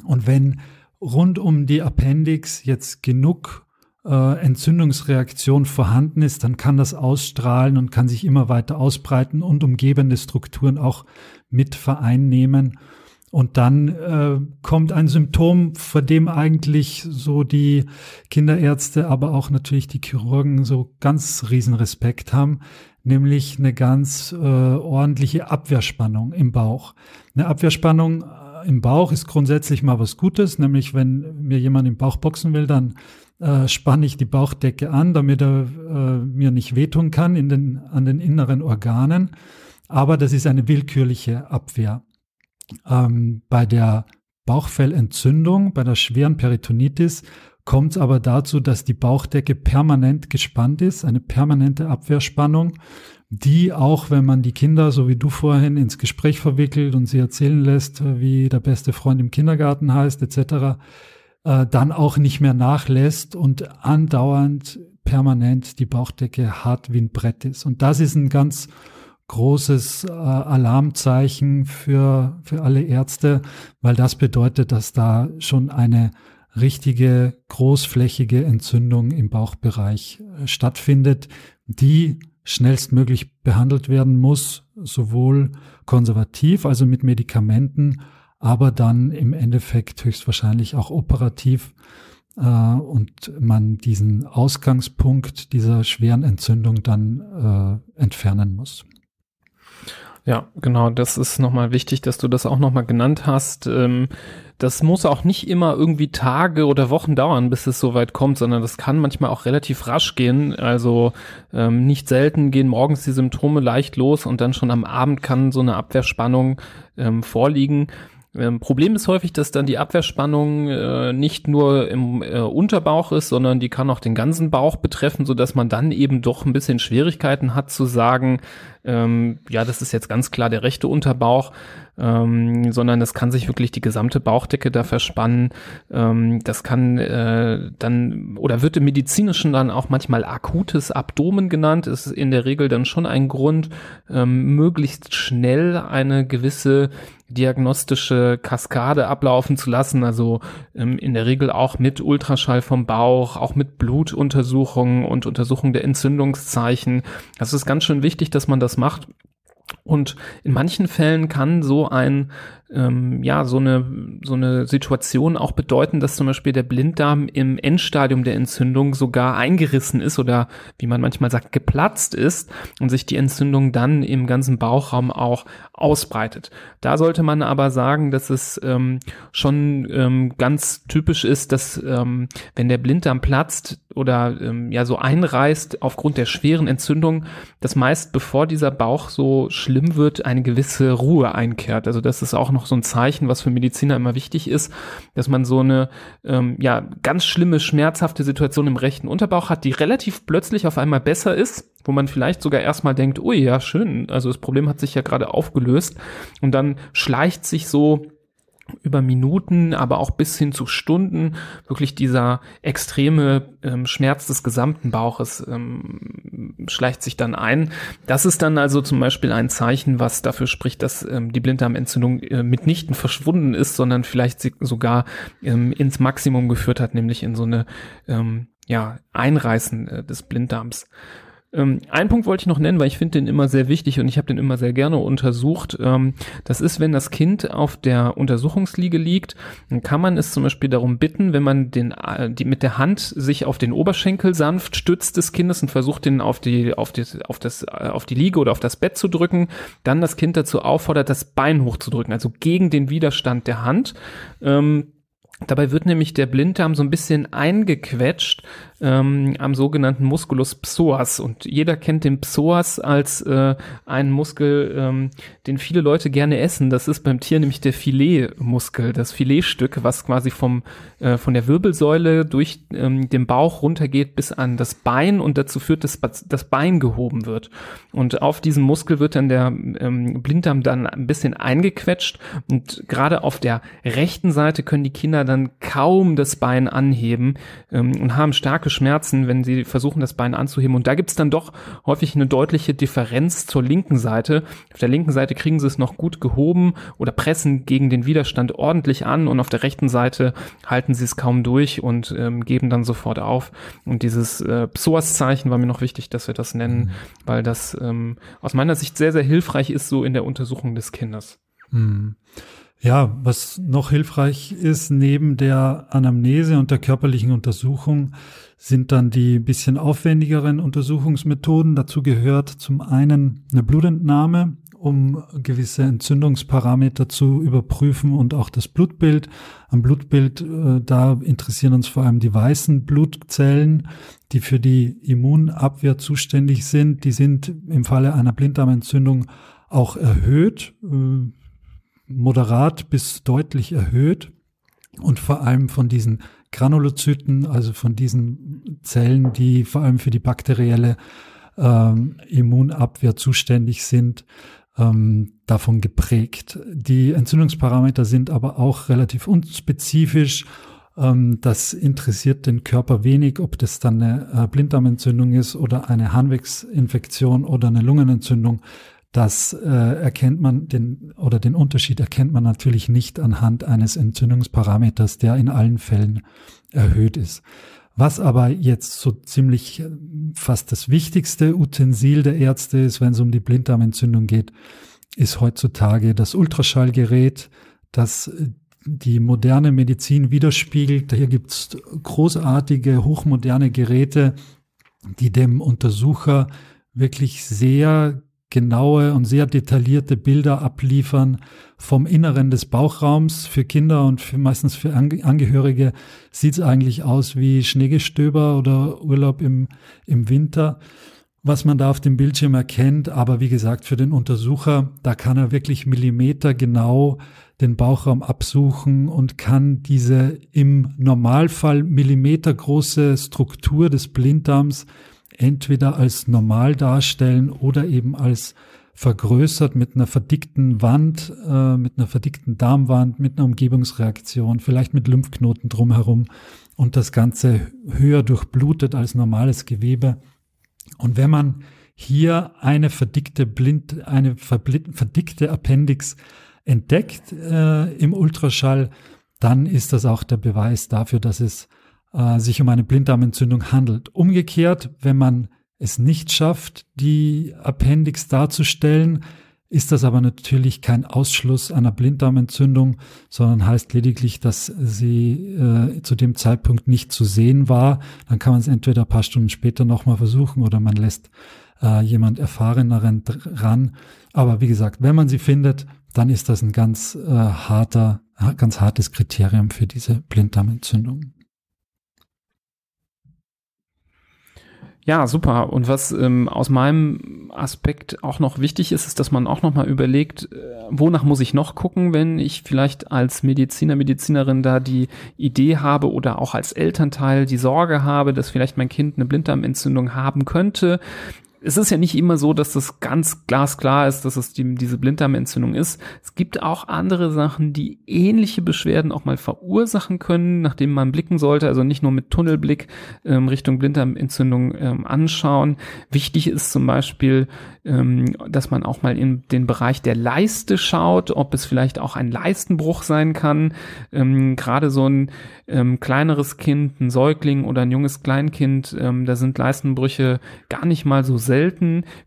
Und wenn rund um die Appendix jetzt genug äh, Entzündungsreaktion vorhanden ist, dann kann das ausstrahlen und kann sich immer weiter ausbreiten und umgebende Strukturen auch mit vereinnehmen. Und dann äh, kommt ein Symptom, vor dem eigentlich so die Kinderärzte, aber auch natürlich die Chirurgen so ganz riesen Respekt haben, nämlich eine ganz äh, ordentliche Abwehrspannung im Bauch. Eine Abwehrspannung im Bauch ist grundsätzlich mal was Gutes, nämlich wenn mir jemand im Bauch boxen will, dann äh, spanne ich die Bauchdecke an, damit er äh, mir nicht wehtun kann in den, an den inneren Organen. Aber das ist eine willkürliche Abwehr. Ähm, bei der Bauchfellentzündung, bei der schweren Peritonitis, kommt es aber dazu, dass die Bauchdecke permanent gespannt ist, eine permanente Abwehrspannung, die auch, wenn man die Kinder, so wie du vorhin, ins Gespräch verwickelt und sie erzählen lässt, wie der beste Freund im Kindergarten heißt, etc., äh, dann auch nicht mehr nachlässt und andauernd permanent die Bauchdecke hart wie ein Brett ist. Und das ist ein ganz großes äh, Alarmzeichen für, für alle Ärzte, weil das bedeutet, dass da schon eine richtige großflächige Entzündung im Bauchbereich äh, stattfindet, die schnellstmöglich behandelt werden muss, sowohl konservativ, also mit Medikamenten, aber dann im Endeffekt höchstwahrscheinlich auch operativ äh, und man diesen Ausgangspunkt dieser schweren Entzündung dann äh, entfernen muss. Ja, genau, das ist nochmal wichtig, dass du das auch nochmal genannt hast. Ähm, das muss auch nicht immer irgendwie Tage oder Wochen dauern, bis es soweit kommt, sondern das kann manchmal auch relativ rasch gehen. Also ähm, nicht selten gehen morgens die Symptome leicht los und dann schon am Abend kann so eine Abwehrspannung ähm, vorliegen. Ähm, Problem ist häufig, dass dann die Abwehrspannung äh, nicht nur im äh, Unterbauch ist, sondern die kann auch den ganzen Bauch betreffen, so dass man dann eben doch ein bisschen Schwierigkeiten hat zu sagen, ähm, ja, das ist jetzt ganz klar der rechte Unterbauch, ähm, sondern es kann sich wirklich die gesamte Bauchdecke da verspannen. Ähm, das kann äh, dann oder wird im medizinischen dann auch manchmal akutes Abdomen genannt. Ist in der Regel dann schon ein Grund, ähm, möglichst schnell eine gewisse diagnostische Kaskade ablaufen zu lassen, also ähm, in der Regel auch mit Ultraschall vom Bauch, auch mit Blutuntersuchungen und Untersuchung der Entzündungszeichen. Das ist ganz schön wichtig, dass man das macht. Und in manchen Fällen kann so ein ähm, ja, so eine, so eine Situation auch bedeuten, dass zum Beispiel der Blinddarm im Endstadium der Entzündung sogar eingerissen ist oder wie man manchmal sagt, geplatzt ist und sich die Entzündung dann im ganzen Bauchraum auch ausbreitet. Da sollte man aber sagen, dass es ähm, schon ähm, ganz typisch ist, dass ähm, wenn der Blinddarm platzt oder ähm, ja so einreißt aufgrund der schweren Entzündung, dass meist bevor dieser Bauch so schlimm wird, eine gewisse Ruhe einkehrt. Also das ist auch noch so ein Zeichen, was für Mediziner immer wichtig ist, dass man so eine ähm, ja ganz schlimme, schmerzhafte Situation im rechten Unterbauch hat, die relativ plötzlich auf einmal besser ist, wo man vielleicht sogar erstmal denkt, ui, ja, schön, also das Problem hat sich ja gerade aufgelöst. Und dann schleicht sich so über Minuten, aber auch bis hin zu Stunden wirklich dieser extreme ähm, Schmerz des gesamten Bauches ähm, schleicht sich dann ein. Das ist dann also zum Beispiel ein Zeichen, was dafür spricht, dass ähm, die Blinddarmentzündung äh, mitnichten verschwunden ist, sondern vielleicht sogar ähm, ins Maximum geführt hat, nämlich in so eine ähm, ja, Einreißen äh, des Blinddarms. Ähm, ein Punkt wollte ich noch nennen, weil ich finde den immer sehr wichtig und ich habe den immer sehr gerne untersucht. Ähm, das ist, wenn das Kind auf der Untersuchungsliege liegt, dann kann man es zum Beispiel darum bitten, wenn man den, äh, die, mit der Hand sich auf den Oberschenkel sanft stützt des Kindes und versucht, den auf die, auf die, auf das, äh, auf die Liege oder auf das Bett zu drücken, dann das Kind dazu auffordert, das Bein hochzudrücken, also gegen den Widerstand der Hand. Ähm, Dabei wird nämlich der Blinddarm so ein bisschen eingequetscht ähm, am sogenannten Musculus psoas. Und jeder kennt den Psoas als äh, einen Muskel, ähm, den viele Leute gerne essen. Das ist beim Tier nämlich der Filetmuskel, das Filetstück, was quasi vom, äh, von der Wirbelsäule durch ähm, den Bauch runtergeht bis an das Bein und dazu führt, dass das Bein gehoben wird. Und auf diesem Muskel wird dann der ähm, Blinddarm dann ein bisschen eingequetscht und gerade auf der rechten Seite können die Kinder dann kaum das Bein anheben ähm, und haben starke Schmerzen, wenn sie versuchen, das Bein anzuheben. Und da gibt's dann doch häufig eine deutliche Differenz zur linken Seite. Auf der linken Seite kriegen sie es noch gut gehoben oder pressen gegen den Widerstand ordentlich an und auf der rechten Seite halten sie es kaum durch und ähm, geben dann sofort auf. Und dieses äh, Psoas-Zeichen war mir noch wichtig, dass wir das nennen, mhm. weil das ähm, aus meiner Sicht sehr, sehr hilfreich ist so in der Untersuchung des Kindes. Mhm. Ja, was noch hilfreich ist, neben der Anamnese und der körperlichen Untersuchung, sind dann die bisschen aufwendigeren Untersuchungsmethoden. Dazu gehört zum einen eine Blutentnahme, um gewisse Entzündungsparameter zu überprüfen und auch das Blutbild. Am Blutbild, äh, da interessieren uns vor allem die weißen Blutzellen, die für die Immunabwehr zuständig sind. Die sind im Falle einer Blinddarmentzündung auch erhöht. Äh, moderat bis deutlich erhöht und vor allem von diesen Granulozyten, also von diesen Zellen, die vor allem für die bakterielle ähm, Immunabwehr zuständig sind, ähm, davon geprägt. Die Entzündungsparameter sind aber auch relativ unspezifisch. Ähm, das interessiert den Körper wenig, ob das dann eine äh, Blinddarmentzündung ist oder eine Harnwegsinfektion oder eine Lungenentzündung. Das äh, erkennt man den oder den Unterschied erkennt man natürlich nicht anhand eines Entzündungsparameters, der in allen Fällen erhöht ist. Was aber jetzt so ziemlich äh, fast das wichtigste Utensil der Ärzte ist, wenn es um die Blinddarmentzündung geht, ist heutzutage das Ultraschallgerät, das äh, die moderne Medizin widerspiegelt. Hier gibt's großartige, hochmoderne Geräte, die dem Untersucher wirklich sehr genaue und sehr detaillierte Bilder abliefern vom Inneren des Bauchraums. Für Kinder und für, meistens für Angehörige sieht es eigentlich aus wie Schneegestöber oder Urlaub im, im Winter, was man da auf dem Bildschirm erkennt. Aber wie gesagt, für den Untersucher, da kann er wirklich Millimeter genau den Bauchraum absuchen und kann diese im Normalfall millimetergroße Struktur des Blinddarms entweder als normal darstellen oder eben als vergrößert mit einer verdickten Wand, äh, mit einer verdickten Darmwand, mit einer Umgebungsreaktion, vielleicht mit Lymphknoten drumherum und das Ganze höher durchblutet als normales Gewebe. Und wenn man hier eine verdickte Blind, eine verdickte Appendix entdeckt äh, im Ultraschall, dann ist das auch der Beweis dafür, dass es äh, sich um eine Blinddarmentzündung handelt. Umgekehrt, wenn man es nicht schafft, die Appendix darzustellen, ist das aber natürlich kein Ausschluss einer Blinddarmentzündung, sondern heißt lediglich, dass sie äh, zu dem Zeitpunkt nicht zu sehen war. Dann kann man es entweder ein paar Stunden später nochmal versuchen oder man lässt äh, jemand Erfahreneren ran. Aber wie gesagt, wenn man sie findet, dann ist das ein ganz äh, harter, ganz hartes Kriterium für diese Blinddarmentzündung. Ja, super. Und was ähm, aus meinem Aspekt auch noch wichtig ist, ist, dass man auch noch mal überlegt, äh, wonach muss ich noch gucken, wenn ich vielleicht als Mediziner, Medizinerin da die Idee habe oder auch als Elternteil die Sorge habe, dass vielleicht mein Kind eine Blinddarmentzündung haben könnte es ist ja nicht immer so, dass das ganz glasklar ist, dass es die, diese Blinddarmentzündung ist. Es gibt auch andere Sachen, die ähnliche Beschwerden auch mal verursachen können, nachdem man blicken sollte, also nicht nur mit Tunnelblick ähm, Richtung Blinddarmentzündung ähm, anschauen. Wichtig ist zum Beispiel, ähm, dass man auch mal in den Bereich der Leiste schaut, ob es vielleicht auch ein Leistenbruch sein kann. Ähm, Gerade so ein ähm, kleineres Kind, ein Säugling oder ein junges Kleinkind, ähm, da sind Leistenbrüche gar nicht mal so selten,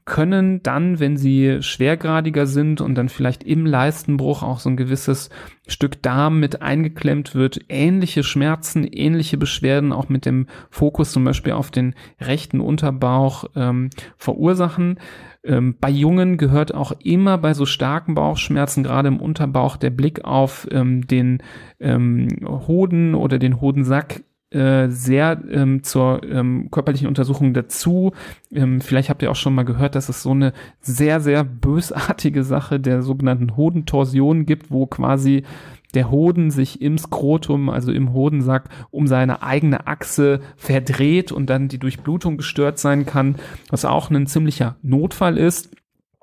können dann, wenn sie schwergradiger sind und dann vielleicht im Leistenbruch auch so ein gewisses Stück Darm mit eingeklemmt wird, ähnliche Schmerzen, ähnliche Beschwerden auch mit dem Fokus zum Beispiel auf den rechten Unterbauch ähm, verursachen. Ähm, bei Jungen gehört auch immer bei so starken Bauchschmerzen, gerade im Unterbauch, der Blick auf ähm, den ähm, Hoden oder den Hodensack äh, sehr ähm, zur ähm, körperlichen Untersuchung dazu. Ähm, vielleicht habt ihr auch schon mal gehört, dass es so eine sehr, sehr bösartige Sache der sogenannten Hodentorsion gibt, wo quasi der Hoden sich im Skrotum, also im Hodensack, um seine eigene Achse verdreht und dann die Durchblutung gestört sein kann, was auch ein ziemlicher Notfall ist.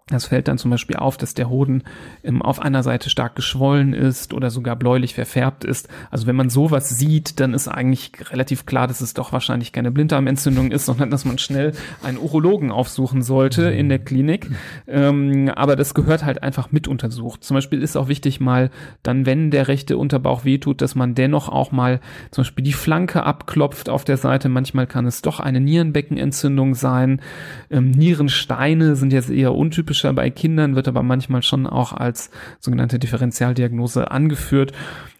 Das fällt dann zum Beispiel auf, dass der Hoden ähm, auf einer Seite stark geschwollen ist oder sogar bläulich verfärbt ist. Also wenn man sowas sieht, dann ist eigentlich relativ klar, dass es doch wahrscheinlich keine Blinddarmentzündung ist, sondern dass man schnell einen Urologen aufsuchen sollte in der Klinik. Ähm, aber das gehört halt einfach mit untersucht. Zum Beispiel ist auch wichtig mal dann, wenn der rechte Unterbauch wehtut, dass man dennoch auch mal zum Beispiel die Flanke abklopft auf der Seite. Manchmal kann es doch eine Nierenbeckenentzündung sein. Ähm, Nierensteine sind jetzt eher untypisch typischer bei Kindern, wird aber manchmal schon auch als sogenannte Differentialdiagnose angeführt.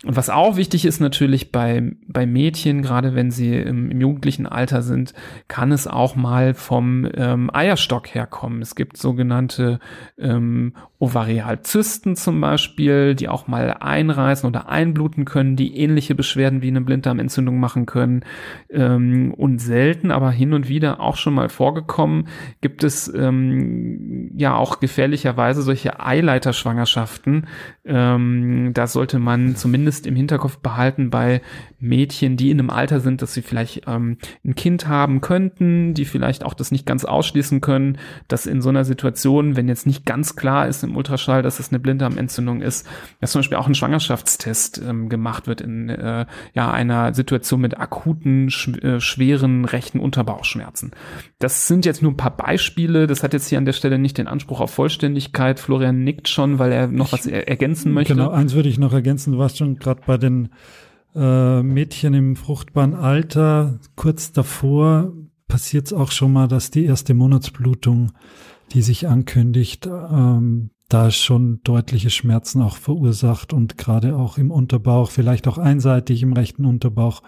Und was auch wichtig ist natürlich bei, bei Mädchen, gerade wenn sie im, im jugendlichen Alter sind, kann es auch mal vom ähm, Eierstock herkommen. Es gibt sogenannte ähm, Ovarialzysten zum Beispiel, die auch mal einreißen oder einbluten können, die ähnliche Beschwerden wie eine Blinddarmentzündung machen können. Ähm, und selten, aber hin und wieder auch schon mal vorgekommen, gibt es ähm, ja auch gefährlicherweise solche Eileiterschwangerschaften. Ähm, da sollte man zumindest im Hinterkopf behalten bei Mädchen, die in einem Alter sind, dass sie vielleicht ähm, ein Kind haben könnten, die vielleicht auch das nicht ganz ausschließen können, dass in so einer Situation, wenn jetzt nicht ganz klar ist im Ultraschall, dass es eine Blinddarmentzündung ist, dass zum Beispiel auch ein Schwangerschaftstest ähm, gemacht wird in äh, ja einer Situation mit akuten, sch äh, schweren rechten Unterbauchschmerzen. Das sind jetzt nur ein paar Beispiele. Das hat jetzt hier an der Stelle nicht den Anspruch auf Vollständigkeit. Florian nickt schon, weil er noch was er ergänzen möchte. Genau, eins würde ich noch ergänzen. Du warst schon gerade bei den äh, Mädchen im fruchtbaren Alter, kurz davor passiert es auch schon mal, dass die erste Monatsblutung, die sich ankündigt, ähm, da schon deutliche Schmerzen auch verursacht und gerade auch im Unterbauch, vielleicht auch einseitig im rechten Unterbauch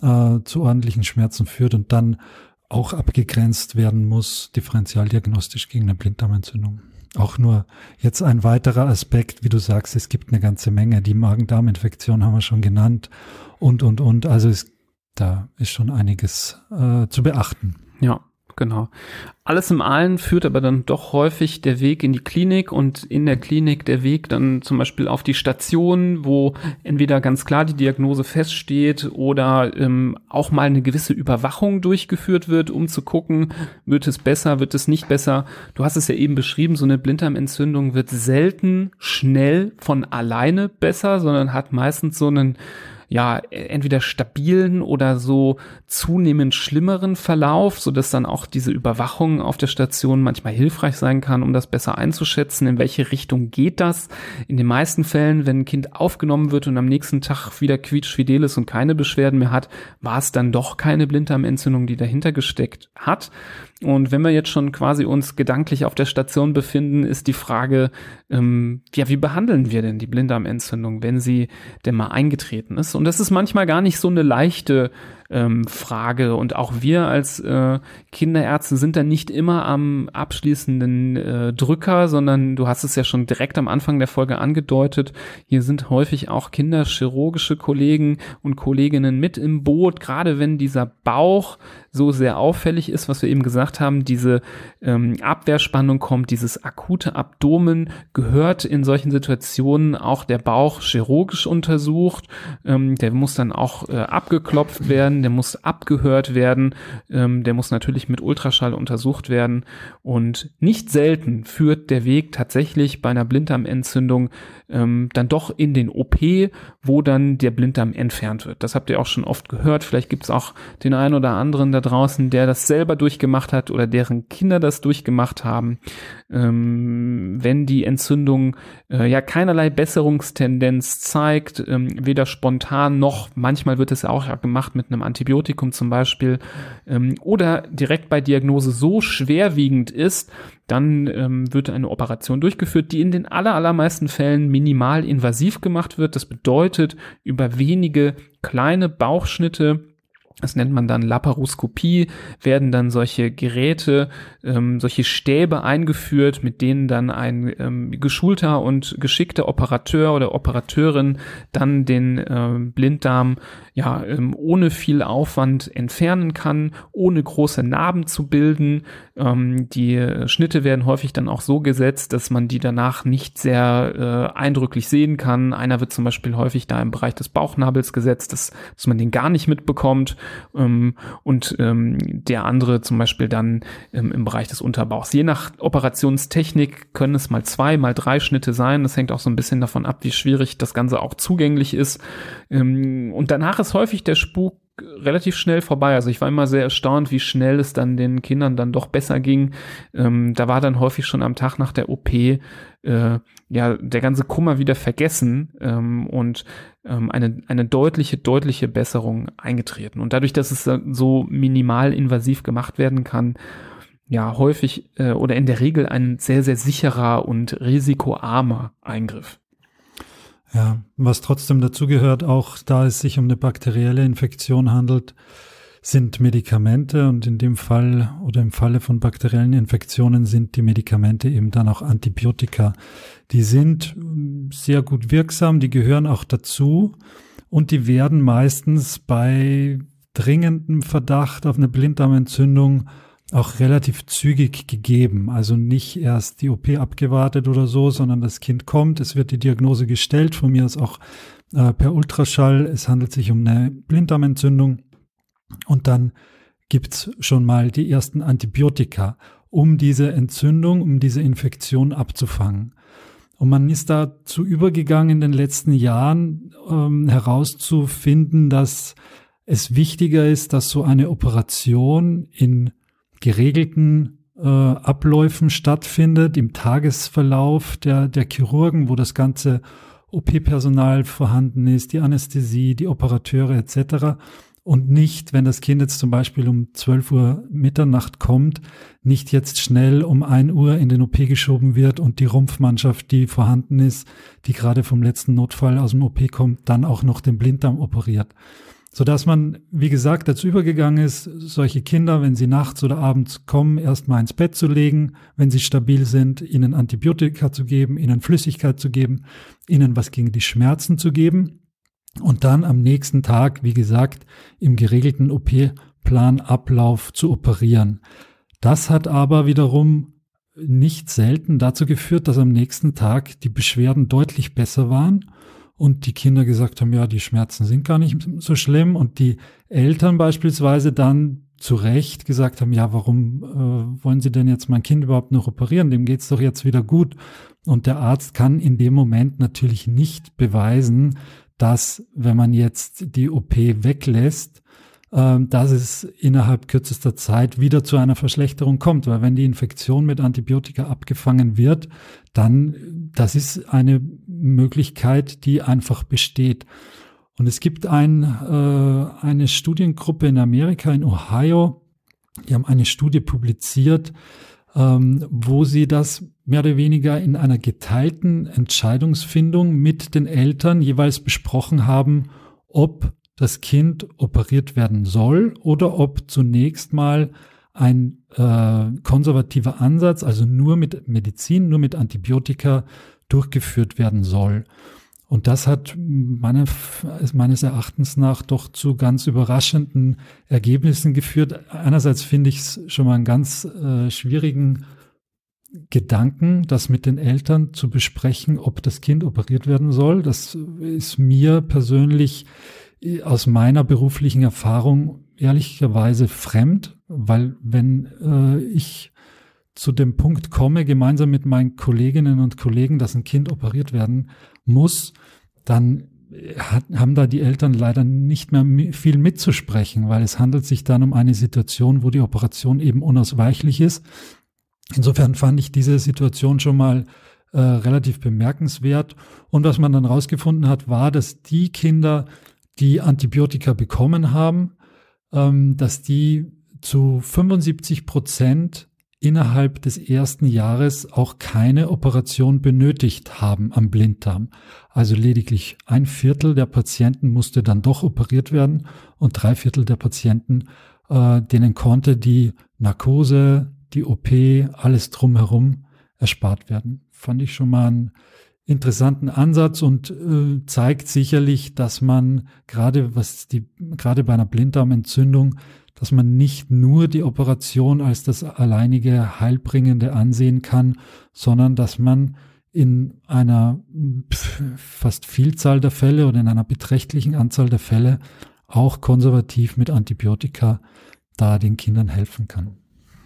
äh, zu ordentlichen Schmerzen führt und dann auch abgegrenzt werden muss, differentialdiagnostisch gegen eine Blinddarmentzündung auch nur jetzt ein weiterer Aspekt, wie du sagst, es gibt eine ganze Menge. Die Magen-Darm-Infektion haben wir schon genannt und, und, und. Also es, da ist schon einiges äh, zu beachten. Ja. Genau. Alles im Allen führt aber dann doch häufig der Weg in die Klinik und in der Klinik der Weg dann zum Beispiel auf die Station, wo entweder ganz klar die Diagnose feststeht oder ähm, auch mal eine gewisse Überwachung durchgeführt wird, um zu gucken, wird es besser, wird es nicht besser. Du hast es ja eben beschrieben, so eine Blinddarmentzündung wird selten schnell von alleine besser, sondern hat meistens so einen ja, entweder stabilen oder so zunehmend schlimmeren Verlauf, so dass dann auch diese Überwachung auf der Station manchmal hilfreich sein kann, um das besser einzuschätzen, in welche Richtung geht das. In den meisten Fällen, wenn ein Kind aufgenommen wird und am nächsten Tag wieder quietschfidel ist und keine Beschwerden mehr hat, war es dann doch keine Blinddarmentzündung, die dahinter gesteckt hat. Und wenn wir jetzt schon quasi uns gedanklich auf der Station befinden, ist die Frage, ähm, ja, wie behandeln wir denn die Blinddarmentzündung, wenn sie denn mal eingetreten ist? Das ist manchmal gar nicht so eine leichte ähm, Frage. Und auch wir als äh, Kinderärzte sind dann nicht immer am abschließenden äh, Drücker, sondern du hast es ja schon direkt am Anfang der Folge angedeutet. Hier sind häufig auch kinderchirurgische Kollegen und Kolleginnen mit im Boot, gerade wenn dieser Bauch so sehr auffällig ist, was wir eben gesagt haben, diese ähm, Abwehrspannung kommt, dieses akute Abdomen gehört in solchen Situationen auch der Bauch chirurgisch untersucht. Ähm, der muss dann auch äh, abgeklopft werden, der muss abgehört werden, ähm, der muss natürlich mit Ultraschall untersucht werden und nicht selten führt der Weg tatsächlich bei einer Blinddarmentzündung ähm, dann doch in den OP, wo dann der Blinddarm entfernt wird. Das habt ihr auch schon oft gehört. Vielleicht gibt es auch den einen oder anderen da draußen, der das selber durchgemacht hat oder deren Kinder das durchgemacht haben. Ähm, wenn die Entzündung äh, ja keinerlei Besserungstendenz zeigt, ähm, weder spontan noch, manchmal wird es ja auch gemacht mit einem Antibiotikum zum Beispiel, ähm, oder direkt bei Diagnose so schwerwiegend ist, dann ähm, wird eine Operation durchgeführt, die in den aller, allermeisten Fällen minimal invasiv gemacht wird. Das bedeutet, über wenige kleine Bauchschnitte das nennt man dann Laparoskopie, werden dann solche Geräte, ähm, solche Stäbe eingeführt, mit denen dann ein ähm, geschulter und geschickter Operateur oder Operateurin dann den äh, Blinddarm ja ähm, ohne viel Aufwand entfernen kann, ohne große Narben zu bilden. Ähm, die Schnitte werden häufig dann auch so gesetzt, dass man die danach nicht sehr äh, eindrücklich sehen kann. Einer wird zum Beispiel häufig da im Bereich des Bauchnabels gesetzt, dass, dass man den gar nicht mitbekommt. Ähm, und ähm, der andere zum Beispiel dann ähm, im Bereich des Unterbauchs. Je nach Operationstechnik können es mal zwei, mal drei Schnitte sein. Das hängt auch so ein bisschen davon ab, wie schwierig das Ganze auch zugänglich ist. Ähm, und danach ist häufig der Spuk relativ schnell vorbei. Also ich war immer sehr erstaunt, wie schnell es dann den Kindern dann doch besser ging. Ähm, da war dann häufig schon am Tag nach der OP äh, ja der ganze Kummer wieder vergessen ähm, und ähm, eine eine deutliche deutliche Besserung eingetreten. Und dadurch, dass es so minimal invasiv gemacht werden kann, ja häufig äh, oder in der Regel ein sehr sehr sicherer und risikoarmer Eingriff. Ja, was trotzdem dazugehört, auch da es sich um eine bakterielle Infektion handelt, sind Medikamente und in dem Fall oder im Falle von bakteriellen Infektionen sind die Medikamente eben dann auch Antibiotika. Die sind sehr gut wirksam, die gehören auch dazu und die werden meistens bei dringendem Verdacht auf eine Blinddarmentzündung auch relativ zügig gegeben. Also nicht erst die OP abgewartet oder so, sondern das Kind kommt, es wird die Diagnose gestellt, von mir aus auch äh, per Ultraschall. Es handelt sich um eine Blinddarmentzündung und dann gibt's schon mal die ersten Antibiotika, um diese Entzündung, um diese Infektion abzufangen. Und man ist dazu übergegangen in den letzten Jahren ähm, herauszufinden, dass es wichtiger ist, dass so eine Operation in geregelten äh, Abläufen stattfindet, im Tagesverlauf der, der Chirurgen, wo das ganze OP-Personal vorhanden ist, die Anästhesie, die Operateure etc. Und nicht, wenn das Kind jetzt zum Beispiel um 12 Uhr Mitternacht kommt, nicht jetzt schnell um 1 Uhr in den OP geschoben wird und die Rumpfmannschaft, die vorhanden ist, die gerade vom letzten Notfall aus dem OP kommt, dann auch noch den Blinddarm operiert so dass man, wie gesagt, dazu übergegangen ist, solche Kinder, wenn sie nachts oder abends kommen, erstmal ins Bett zu legen, wenn sie stabil sind, ihnen Antibiotika zu geben, ihnen Flüssigkeit zu geben, ihnen was gegen die Schmerzen zu geben und dann am nächsten Tag, wie gesagt, im geregelten OP-Plan Ablauf zu operieren. Das hat aber wiederum nicht selten dazu geführt, dass am nächsten Tag die Beschwerden deutlich besser waren und die Kinder gesagt haben, ja, die Schmerzen sind gar nicht so schlimm und die Eltern beispielsweise dann zu Recht gesagt haben, ja, warum äh, wollen Sie denn jetzt mein Kind überhaupt noch operieren? Dem geht's doch jetzt wieder gut. Und der Arzt kann in dem Moment natürlich nicht beweisen, dass wenn man jetzt die OP weglässt, dass es innerhalb kürzester Zeit wieder zu einer Verschlechterung kommt. Weil wenn die Infektion mit Antibiotika abgefangen wird, dann, das ist eine Möglichkeit, die einfach besteht. Und es gibt ein, äh, eine Studiengruppe in Amerika, in Ohio, die haben eine Studie publiziert, ähm, wo sie das mehr oder weniger in einer geteilten Entscheidungsfindung mit den Eltern jeweils besprochen haben, ob das Kind operiert werden soll oder ob zunächst mal ein äh, konservativer Ansatz, also nur mit Medizin, nur mit Antibiotika durchgeführt werden soll. Und das hat meine, meines Erachtens nach doch zu ganz überraschenden Ergebnissen geführt. Einerseits finde ich es schon mal einen ganz äh, schwierigen Gedanken, das mit den Eltern zu besprechen, ob das Kind operiert werden soll. Das ist mir persönlich aus meiner beruflichen Erfahrung ehrlicherweise fremd, weil wenn äh, ich zu dem Punkt komme, gemeinsam mit meinen Kolleginnen und Kollegen, dass ein Kind operiert werden muss, dann hat, haben da die Eltern leider nicht mehr viel mitzusprechen, weil es handelt sich dann um eine Situation, wo die Operation eben unausweichlich ist. Insofern fand ich diese Situation schon mal äh, relativ bemerkenswert. Und was man dann rausgefunden hat, war, dass die Kinder, die Antibiotika bekommen haben, ähm, dass die zu 75 Prozent innerhalb des ersten Jahres auch keine Operation benötigt haben am Blinddarm. Also lediglich ein Viertel der Patienten musste dann doch operiert werden und drei Viertel der Patienten, äh, denen konnte die Narkose, die OP, alles drumherum erspart werden. Fand ich schon mal ein interessanten Ansatz und äh, zeigt sicherlich, dass man gerade was die gerade bei einer Blinddarmentzündung, dass man nicht nur die Operation als das alleinige heilbringende ansehen kann, sondern dass man in einer fast Vielzahl der Fälle oder in einer beträchtlichen Anzahl der Fälle auch konservativ mit Antibiotika da den Kindern helfen kann.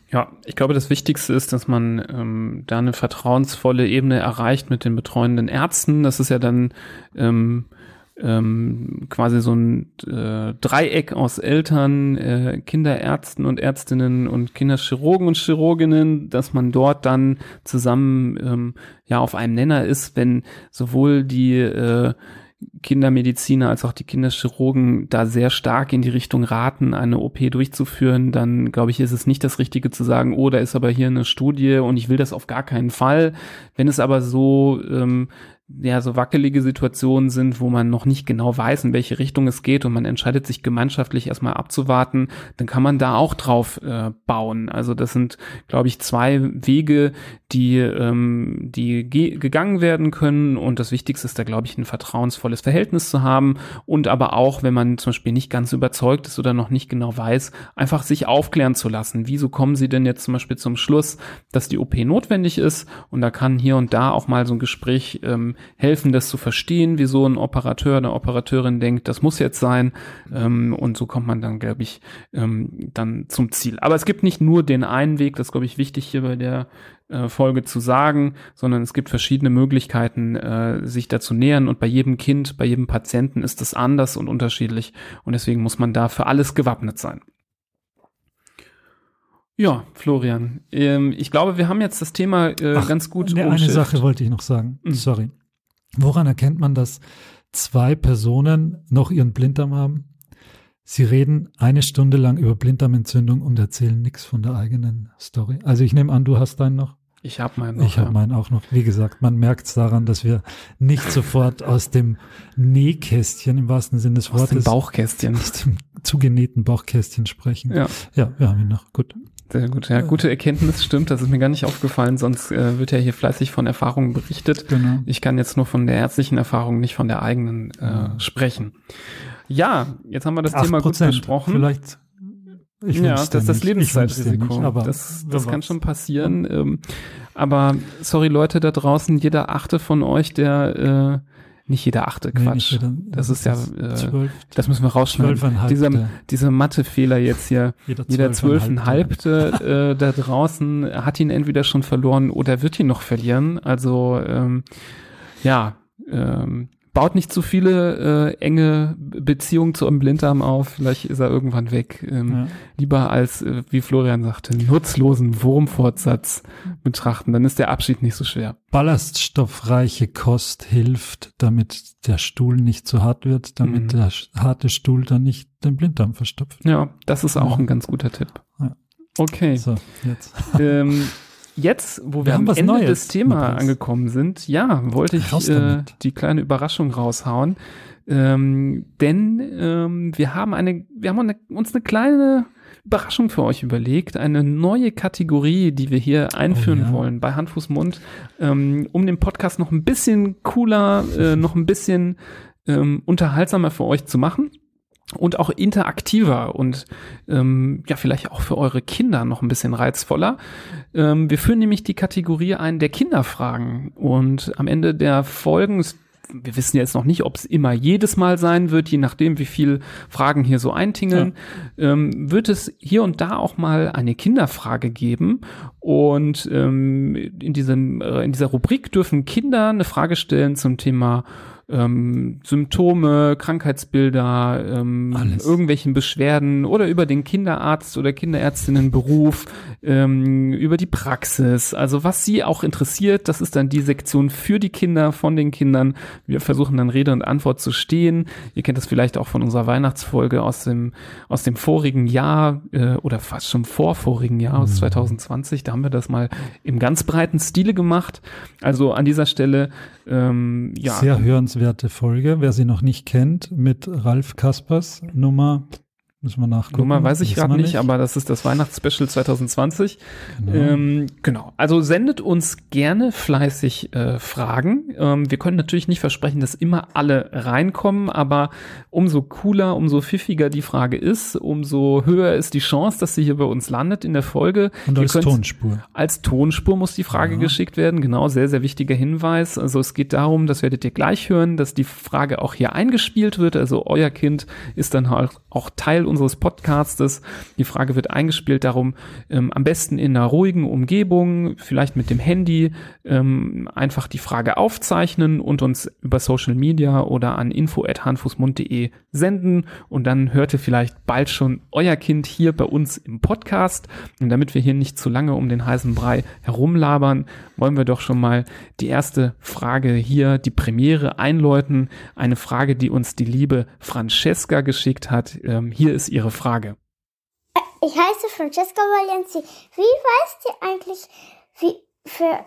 Ja, ich glaube, das Wichtigste ist, dass man ähm, da eine vertrauensvolle Ebene erreicht mit den betreuenden Ärzten. Das ist ja dann ähm, ähm, quasi so ein äh, Dreieck aus Eltern, äh, Kinderärzten und Ärztinnen und Kinderchirurgen und Chirurginnen, dass man dort dann zusammen ähm, ja auf einem Nenner ist, wenn sowohl die äh, Kindermediziner als auch die Kinderchirurgen da sehr stark in die Richtung raten, eine OP durchzuführen, dann glaube ich, ist es nicht das Richtige zu sagen, oh, da ist aber hier eine Studie und ich will das auf gar keinen Fall. Wenn es aber so ähm, ja so wackelige Situationen sind, wo man noch nicht genau weiß, in welche Richtung es geht und man entscheidet sich gemeinschaftlich erstmal abzuwarten, dann kann man da auch drauf äh, bauen. Also das sind, glaube ich, zwei Wege, die ähm, die gegangen werden können und das Wichtigste ist da, glaube ich, ein vertrauensvolles Verhältnis zu haben und aber auch, wenn man zum Beispiel nicht ganz überzeugt ist oder noch nicht genau weiß, einfach sich aufklären zu lassen. Wieso kommen Sie denn jetzt zum Beispiel zum Schluss, dass die OP notwendig ist und da kann hier und da auch mal so ein Gespräch ähm, helfen, das zu verstehen, wie so ein Operateur, eine Operateurin denkt, das muss jetzt sein. Ähm, und so kommt man dann, glaube ich, ähm, dann zum Ziel. Aber es gibt nicht nur den einen Weg, das glaube ich wichtig hier bei der äh, Folge zu sagen, sondern es gibt verschiedene Möglichkeiten, äh, sich dazu nähern und bei jedem Kind, bei jedem Patienten ist es anders und unterschiedlich und deswegen muss man da für alles gewappnet sein. Ja, Florian, ähm, ich glaube, wir haben jetzt das Thema äh, Ach, ganz gut. Ne, eine Sache wollte ich noch sagen. Mhm. Sorry. Woran erkennt man, dass zwei Personen noch ihren Blinddarm haben? Sie reden eine Stunde lang über Blinddarmentzündung und erzählen nichts von der eigenen Story. Also ich nehme an, du hast deinen noch. Ich habe meinen noch. Ich habe meinen auch noch. Wie gesagt, man merkt es daran, dass wir nicht sofort aus dem Nähkästchen im wahrsten Sinne des Wortes. Aus dem Bauchkästchen. Aus dem zugenähten Bauchkästchen sprechen. Ja. Ja, wir haben ihn noch. Gut. Sehr gut, ja, gute Erkenntnis, stimmt, das ist mir gar nicht aufgefallen, sonst äh, wird ja hier fleißig von Erfahrungen berichtet. Genau. Ich kann jetzt nur von der ärztlichen Erfahrung, nicht von der eigenen äh, sprechen. Ja, jetzt haben wir das Thema gut besprochen. Vielleicht ich ja, das ist das Lebenszeitrisiko. das das kann schon passieren. Ähm, aber sorry Leute da draußen, jeder achte von euch, der äh, nicht jeder achte, Quatsch. Nee, jeder, das, ist ja, äh, zwölf, das müssen wir rausschneiden. Dieser, dieser Mathefehler jetzt hier. Jeder zwölfeinhalbte äh, da draußen hat ihn entweder schon verloren oder wird ihn noch verlieren. Also ähm, ja, ähm, baut nicht zu viele äh, enge Beziehungen zu einem Blinddarm auf. Vielleicht ist er irgendwann weg. Ähm, ja. Lieber als, äh, wie Florian sagte, nutzlosen Wurmfortsatz betrachten. Dann ist der Abschied nicht so schwer. Ballaststoffreiche Kost hilft, damit der Stuhl nicht zu hart wird, damit mhm. der harte Stuhl dann nicht den Blinddarm verstopft. Ja, das ist auch ja. ein ganz guter Tipp. Ja. Okay. So, jetzt. Ähm, jetzt, wo wir, wir am Ende Neues des Thema angekommen sind, ja, wollte ich äh, die kleine Überraschung raushauen. Ähm, denn ähm, wir haben eine, wir haben eine, uns eine kleine Überraschung für euch überlegt, eine neue Kategorie, die wir hier einführen oh, ja. wollen bei Hand, Fuß, Mund, ähm, um den Podcast noch ein bisschen cooler, äh, noch ein bisschen ähm, unterhaltsamer für euch zu machen und auch interaktiver und ähm, ja vielleicht auch für eure Kinder noch ein bisschen reizvoller. Ähm, wir führen nämlich die Kategorie ein der Kinderfragen und am Ende der Folgen wir wissen jetzt noch nicht, ob es immer jedes Mal sein wird, je nachdem, wie viel Fragen hier so eintingeln, ja. ähm, wird es hier und da auch mal eine Kinderfrage geben. Und ähm, in, diesem, äh, in dieser Rubrik dürfen Kinder eine Frage stellen zum Thema ähm, Symptome, Krankheitsbilder, ähm, irgendwelchen Beschwerden oder über den Kinderarzt oder Kinderärztinnenberuf, ähm, über die Praxis. Also was sie auch interessiert, das ist dann die Sektion für die Kinder, von den Kindern. Wir versuchen dann Rede und Antwort zu stehen. Ihr kennt das vielleicht auch von unserer Weihnachtsfolge aus dem, aus dem vorigen Jahr äh, oder fast schon vorvorigen Jahr aus 2020. Mhm. Da haben wir das mal im ganz breiten Stile gemacht. Also an dieser Stelle ähm, ja. Sehr hörenswerte Folge, wer sie noch nicht kennt, mit Ralf Kaspers, Nummer Müssen wir nachgucken. Nummer weiß ich gerade wir nicht, aber das ist das Weihnachtsspecial 2020. Genau. Ähm, genau. Also sendet uns gerne fleißig äh, Fragen. Ähm, wir können natürlich nicht versprechen, dass immer alle reinkommen, aber umso cooler, umso pfiffiger die Frage ist, umso höher ist die Chance, dass sie hier bei uns landet in der Folge. Und als Tonspur. Als Tonspur muss die Frage Ja. geschickt werden. Genau, sehr, sehr wichtiger Hinweis. Also es geht darum, das werdet ihr gleich hören, dass die Frage auch hier eingespielt wird. Also euer Kind ist dann halt auch Teil unseres Podcastes. Die Frage wird eingespielt darum, ähm, am besten in einer ruhigen Umgebung, vielleicht mit dem Handy, ähm, einfach die Frage aufzeichnen und uns über Social Media oder an info.handfußmund.de senden. Und dann hört ihr vielleicht bald schon euer Kind hier bei uns im Podcast. Und damit wir hier nicht zu lange um den heißen Brei herumlabern, wollen wir doch schon mal die erste Frage hier, die Premiere einläuten. Eine Frage, die uns die liebe Francesca geschickt hat. Ähm, hier ist ihre Frage. Ich heiße Francesca Valienzi. Wie weißt ihr eigentlich, wie für,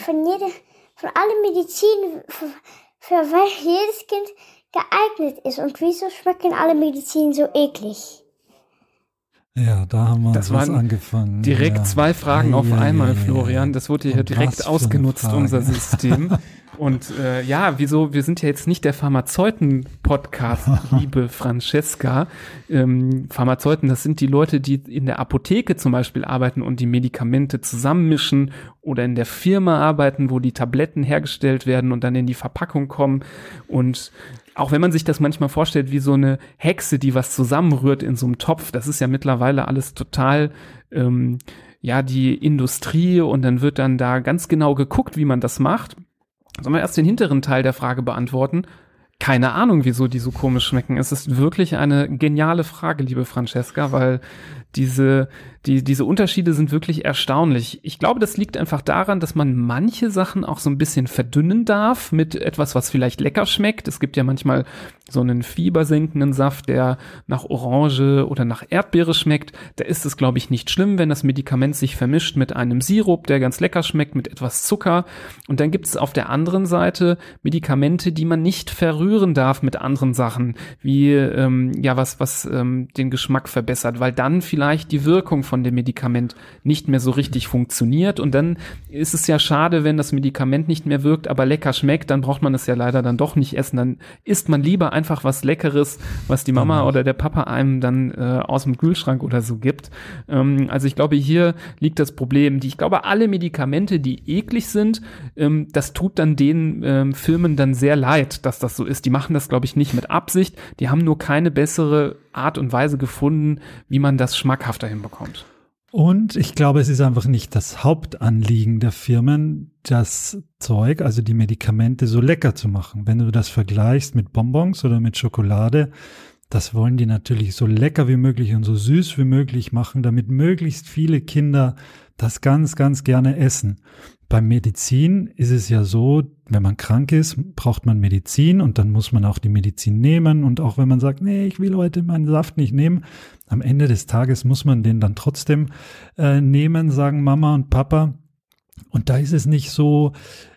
von jeder, von aller Medizin, für, für wel jedes Kind geeignet ist und wieso schmecken alle Medizin so eklig? Ja, da haben wir Das waren angefangen. Direkt ja. zwei Fragen auf Ei, ei, einmal, ei, ei, Florian. Das wurde hier direkt ausgenutzt, unser System. Und äh, ja, wieso, wir sind ja jetzt nicht der Pharmazeuten-Podcast, liebe Francesca. Ähm, Pharmazeuten, das sind die Leute, die in der Apotheke zum Beispiel arbeiten und die Medikamente zusammenmischen oder in der Firma arbeiten, wo die Tabletten hergestellt werden und dann in die Verpackung kommen. Und auch wenn man sich das manchmal vorstellt, wie so eine Hexe, die was zusammenrührt in so einem Topf, das ist ja mittlerweile alles total, ähm, ja, die Industrie und dann wird dann da ganz genau geguckt, wie man das macht. Sollen wir erst den hinteren Teil der Frage beantworten? Keine Ahnung, wieso die so komisch schmecken. Es ist wirklich eine geniale Frage, liebe Francesca, weil diese, die, diese Unterschiede sind wirklich erstaunlich. Ich glaube, das liegt einfach daran, dass man manche Sachen auch so ein bisschen verdünnen darf mit etwas, was vielleicht lecker schmeckt. Es gibt ja manchmal so einen fiebersenkenden Saft, der nach Orange oder nach Erdbeere schmeckt. Da ist es, glaube ich, nicht schlimm, wenn das Medikament sich vermischt mit einem Sirup, der ganz lecker schmeckt, mit etwas Zucker. Und dann gibt es auf der anderen Seite Medikamente, die man nicht verrühren darf mit anderen Sachen, wie ähm, ja was, was ähm, den Geschmack verbessert, weil dann vielleicht die Wirkung von dem Medikament nicht mehr so richtig funktioniert. Und dann ist es ja schade, wenn das Medikament nicht mehr wirkt, aber lecker schmeckt, dann braucht man es ja leider dann doch nicht essen. Dann isst man lieber einfach was Leckeres, was die Mama oder der Papa einem dann äh, aus dem Kühlschrank oder so gibt. Ähm, also ich glaube, hier liegt das Problem. Die, ich glaube, alle Medikamente, die eklig sind, ähm, das tut dann den ähm, Firmen dann sehr leid, dass das so ist. Die machen das, glaube ich, nicht mit Absicht. Die haben nur keine bessere Art und Weise gefunden, wie man das schmackhafter hinbekommt. Und ich glaube, es ist einfach nicht das Hauptanliegen der Firmen, das Zeug, also die Medikamente, so lecker zu machen. Wenn du das vergleichst mit Bonbons oder mit Schokolade, das wollen die natürlich so lecker wie möglich und so süß wie möglich machen, damit möglichst viele Kinder das ganz, ganz gerne essen. Beim Medizin ist es ja so, wenn man krank ist, braucht man Medizin und dann muss man auch die Medizin nehmen. Und auch wenn man sagt, nee, ich will heute meinen Saft nicht nehmen, am Ende des Tages muss man den dann trotzdem äh, nehmen, sagen Mama und Papa. Und da ist es nicht so,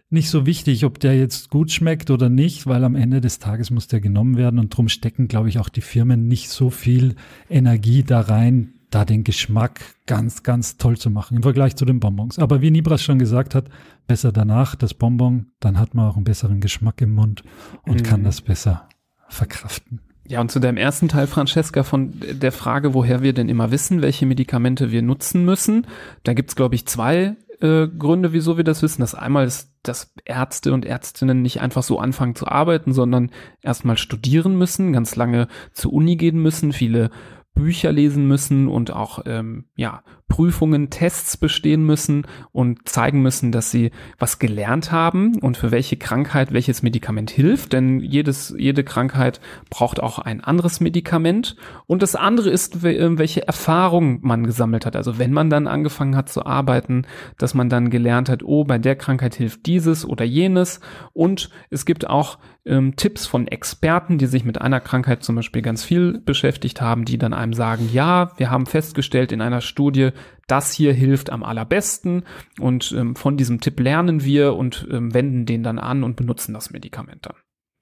nicht so wichtig, ob der jetzt gut schmeckt oder nicht, weil am Ende des Tages muss der genommen werden und drum stecken, glaube ich, auch die Firmen nicht so viel Energie da rein, da den Geschmack ganz, ganz toll zu machen im Vergleich zu den Bonbons. Aber wie Nibras schon gesagt hat, besser danach das Bonbon, dann hat man auch einen besseren Geschmack im Mund und Mhm. kann das besser verkraften. Ja, und zu deinem ersten Teil, Francesca, von der Frage, woher wir denn immer wissen, welche Medikamente wir nutzen müssen. Da gibt's, glaube ich, zwei äh, Gründe, wieso wir das wissen. Das einmal ist, dass Ärzte und Ärztinnen nicht einfach so anfangen zu arbeiten, sondern erstmal studieren müssen, ganz lange zur Uni gehen müssen, viele Bücher lesen müssen und auch ähm, ja Prüfungen, Tests bestehen müssen und zeigen müssen, dass sie was gelernt haben und für welche Krankheit welches Medikament hilft. Denn jedes, jede Krankheit braucht auch ein anderes Medikament. Und das andere ist, äh, welche Erfahrung man gesammelt hat. Also wenn man dann angefangen hat zu arbeiten, dass man dann gelernt hat, oh, bei der Krankheit hilft dieses oder jenes. Und es gibt auch ähm, Tipps von Experten, die sich mit einer Krankheit zum Beispiel ganz viel beschäftigt haben, die dann einem sagen, ja, wir haben festgestellt in einer Studie, das hier hilft am allerbesten und ähm, von diesem Tipp lernen wir und ähm, wenden den dann an und benutzen das Medikament dann.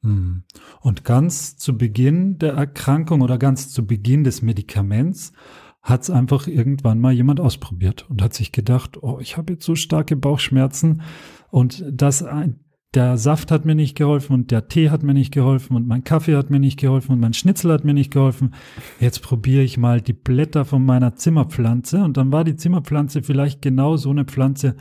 Hm. Und ganz zu Beginn der Erkrankung oder ganz zu Beginn des Medikaments hat es einfach irgendwann mal jemand ausprobiert und hat sich gedacht, oh, ich habe jetzt so starke Bauchschmerzen und das der Saft hat mir nicht geholfen und der Tee hat mir nicht geholfen und mein Kaffee hat mir nicht geholfen und mein Schnitzel hat mir nicht geholfen. Jetzt probiere ich mal die Blätter von meiner Zimmerpflanze und dann war die Zimmerpflanze vielleicht genau so eine Pflanze,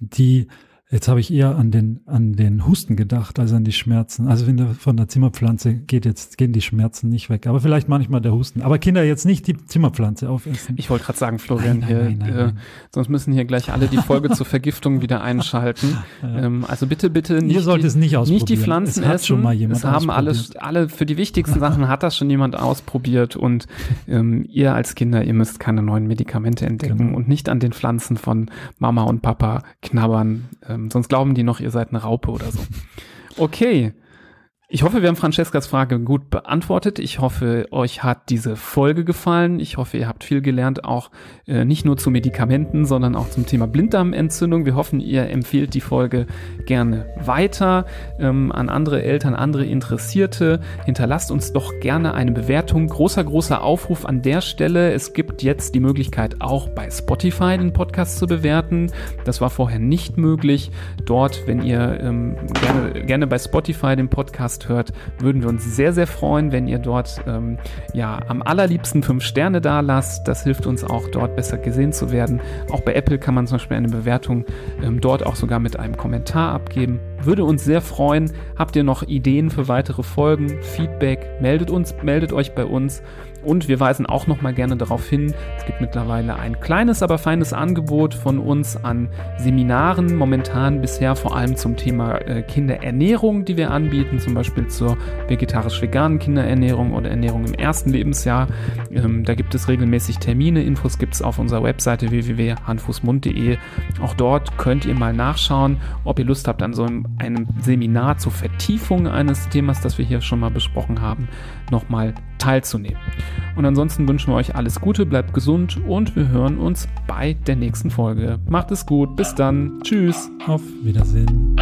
die Jetzt habe ich eher an den, an den Husten gedacht, als an die Schmerzen. Also wenn der, von der Zimmerpflanze geht jetzt, gehen die Schmerzen nicht weg. Aber vielleicht manchmal der Husten. Aber Kinder jetzt nicht die Zimmerpflanze aufessen. Ich wollte gerade sagen, Florian, nein, nein, hier, nein, äh, sonst müssen hier gleich alle die Folge zur Vergiftung wieder einschalten. Ja. Ähm, also bitte, bitte nicht, Ihr sollt es nicht, ausprobieren. nicht die Pflanzen es hat essen. Schon mal jemand es haben alles, alle, für die wichtigsten Sachen hat das schon jemand ausprobiert und ähm, ihr als Kinder, ihr müsst keine neuen Medikamente entdecken genau. und nicht an den Pflanzen von Mama und Papa knabbern. Ähm, sonst glauben die noch, ihr seid eine Raupe oder so. Okay. Ich hoffe, wir haben Francescas Frage gut beantwortet. Ich hoffe, euch hat diese Folge gefallen. Ich hoffe, ihr habt viel gelernt, auch äh, nicht nur zu Medikamenten, sondern auch zum Thema Blinddarmentzündung. Wir hoffen, ihr empfehlt die Folge gerne weiter ähm, an andere Eltern, andere Interessierte. Hinterlasst uns doch gerne eine Bewertung. Großer, großer Aufruf an der Stelle. Es gibt jetzt die Möglichkeit, auch bei Spotify den Podcast zu bewerten. Das war vorher nicht möglich. Dort, wenn ihr ähm, gerne, gerne bei Spotify den Podcast Podcast hört, würden wir uns sehr, sehr freuen, wenn ihr dort ähm, ja am allerliebsten fünf Sterne da lasst. Das hilft uns auch dort besser gesehen zu werden. Auch bei Apple kann man zum Beispiel eine Bewertung ähm, dort auch sogar mit einem Kommentar abgeben. Würde uns sehr freuen. Habt ihr noch Ideen für weitere Folgen, Feedback? Meldet uns, meldet euch bei uns. Und wir weisen auch noch mal gerne darauf hin, es gibt mittlerweile ein kleines, aber feines Angebot von uns an Seminaren, momentan bisher vor allem zum Thema äh, Kinderernährung, die wir anbieten, zum Beispiel zur vegetarisch-veganen Kinderernährung oder Ernährung im ersten Lebensjahr. Ähm, da gibt es regelmäßig Termine, Infos gibt es auf unserer Webseite www.handfußmund.de. Auch dort könnt ihr mal nachschauen, ob ihr Lust habt, an so einem, einem Seminar zur Vertiefung eines Themas, das wir hier schon mal besprochen haben, nochmal teilzunehmen. Und ansonsten wünschen wir euch alles Gute, bleibt gesund und wir hören uns bei der nächsten Folge. Macht es gut, bis dann. Tschüss. Auf Wiedersehen.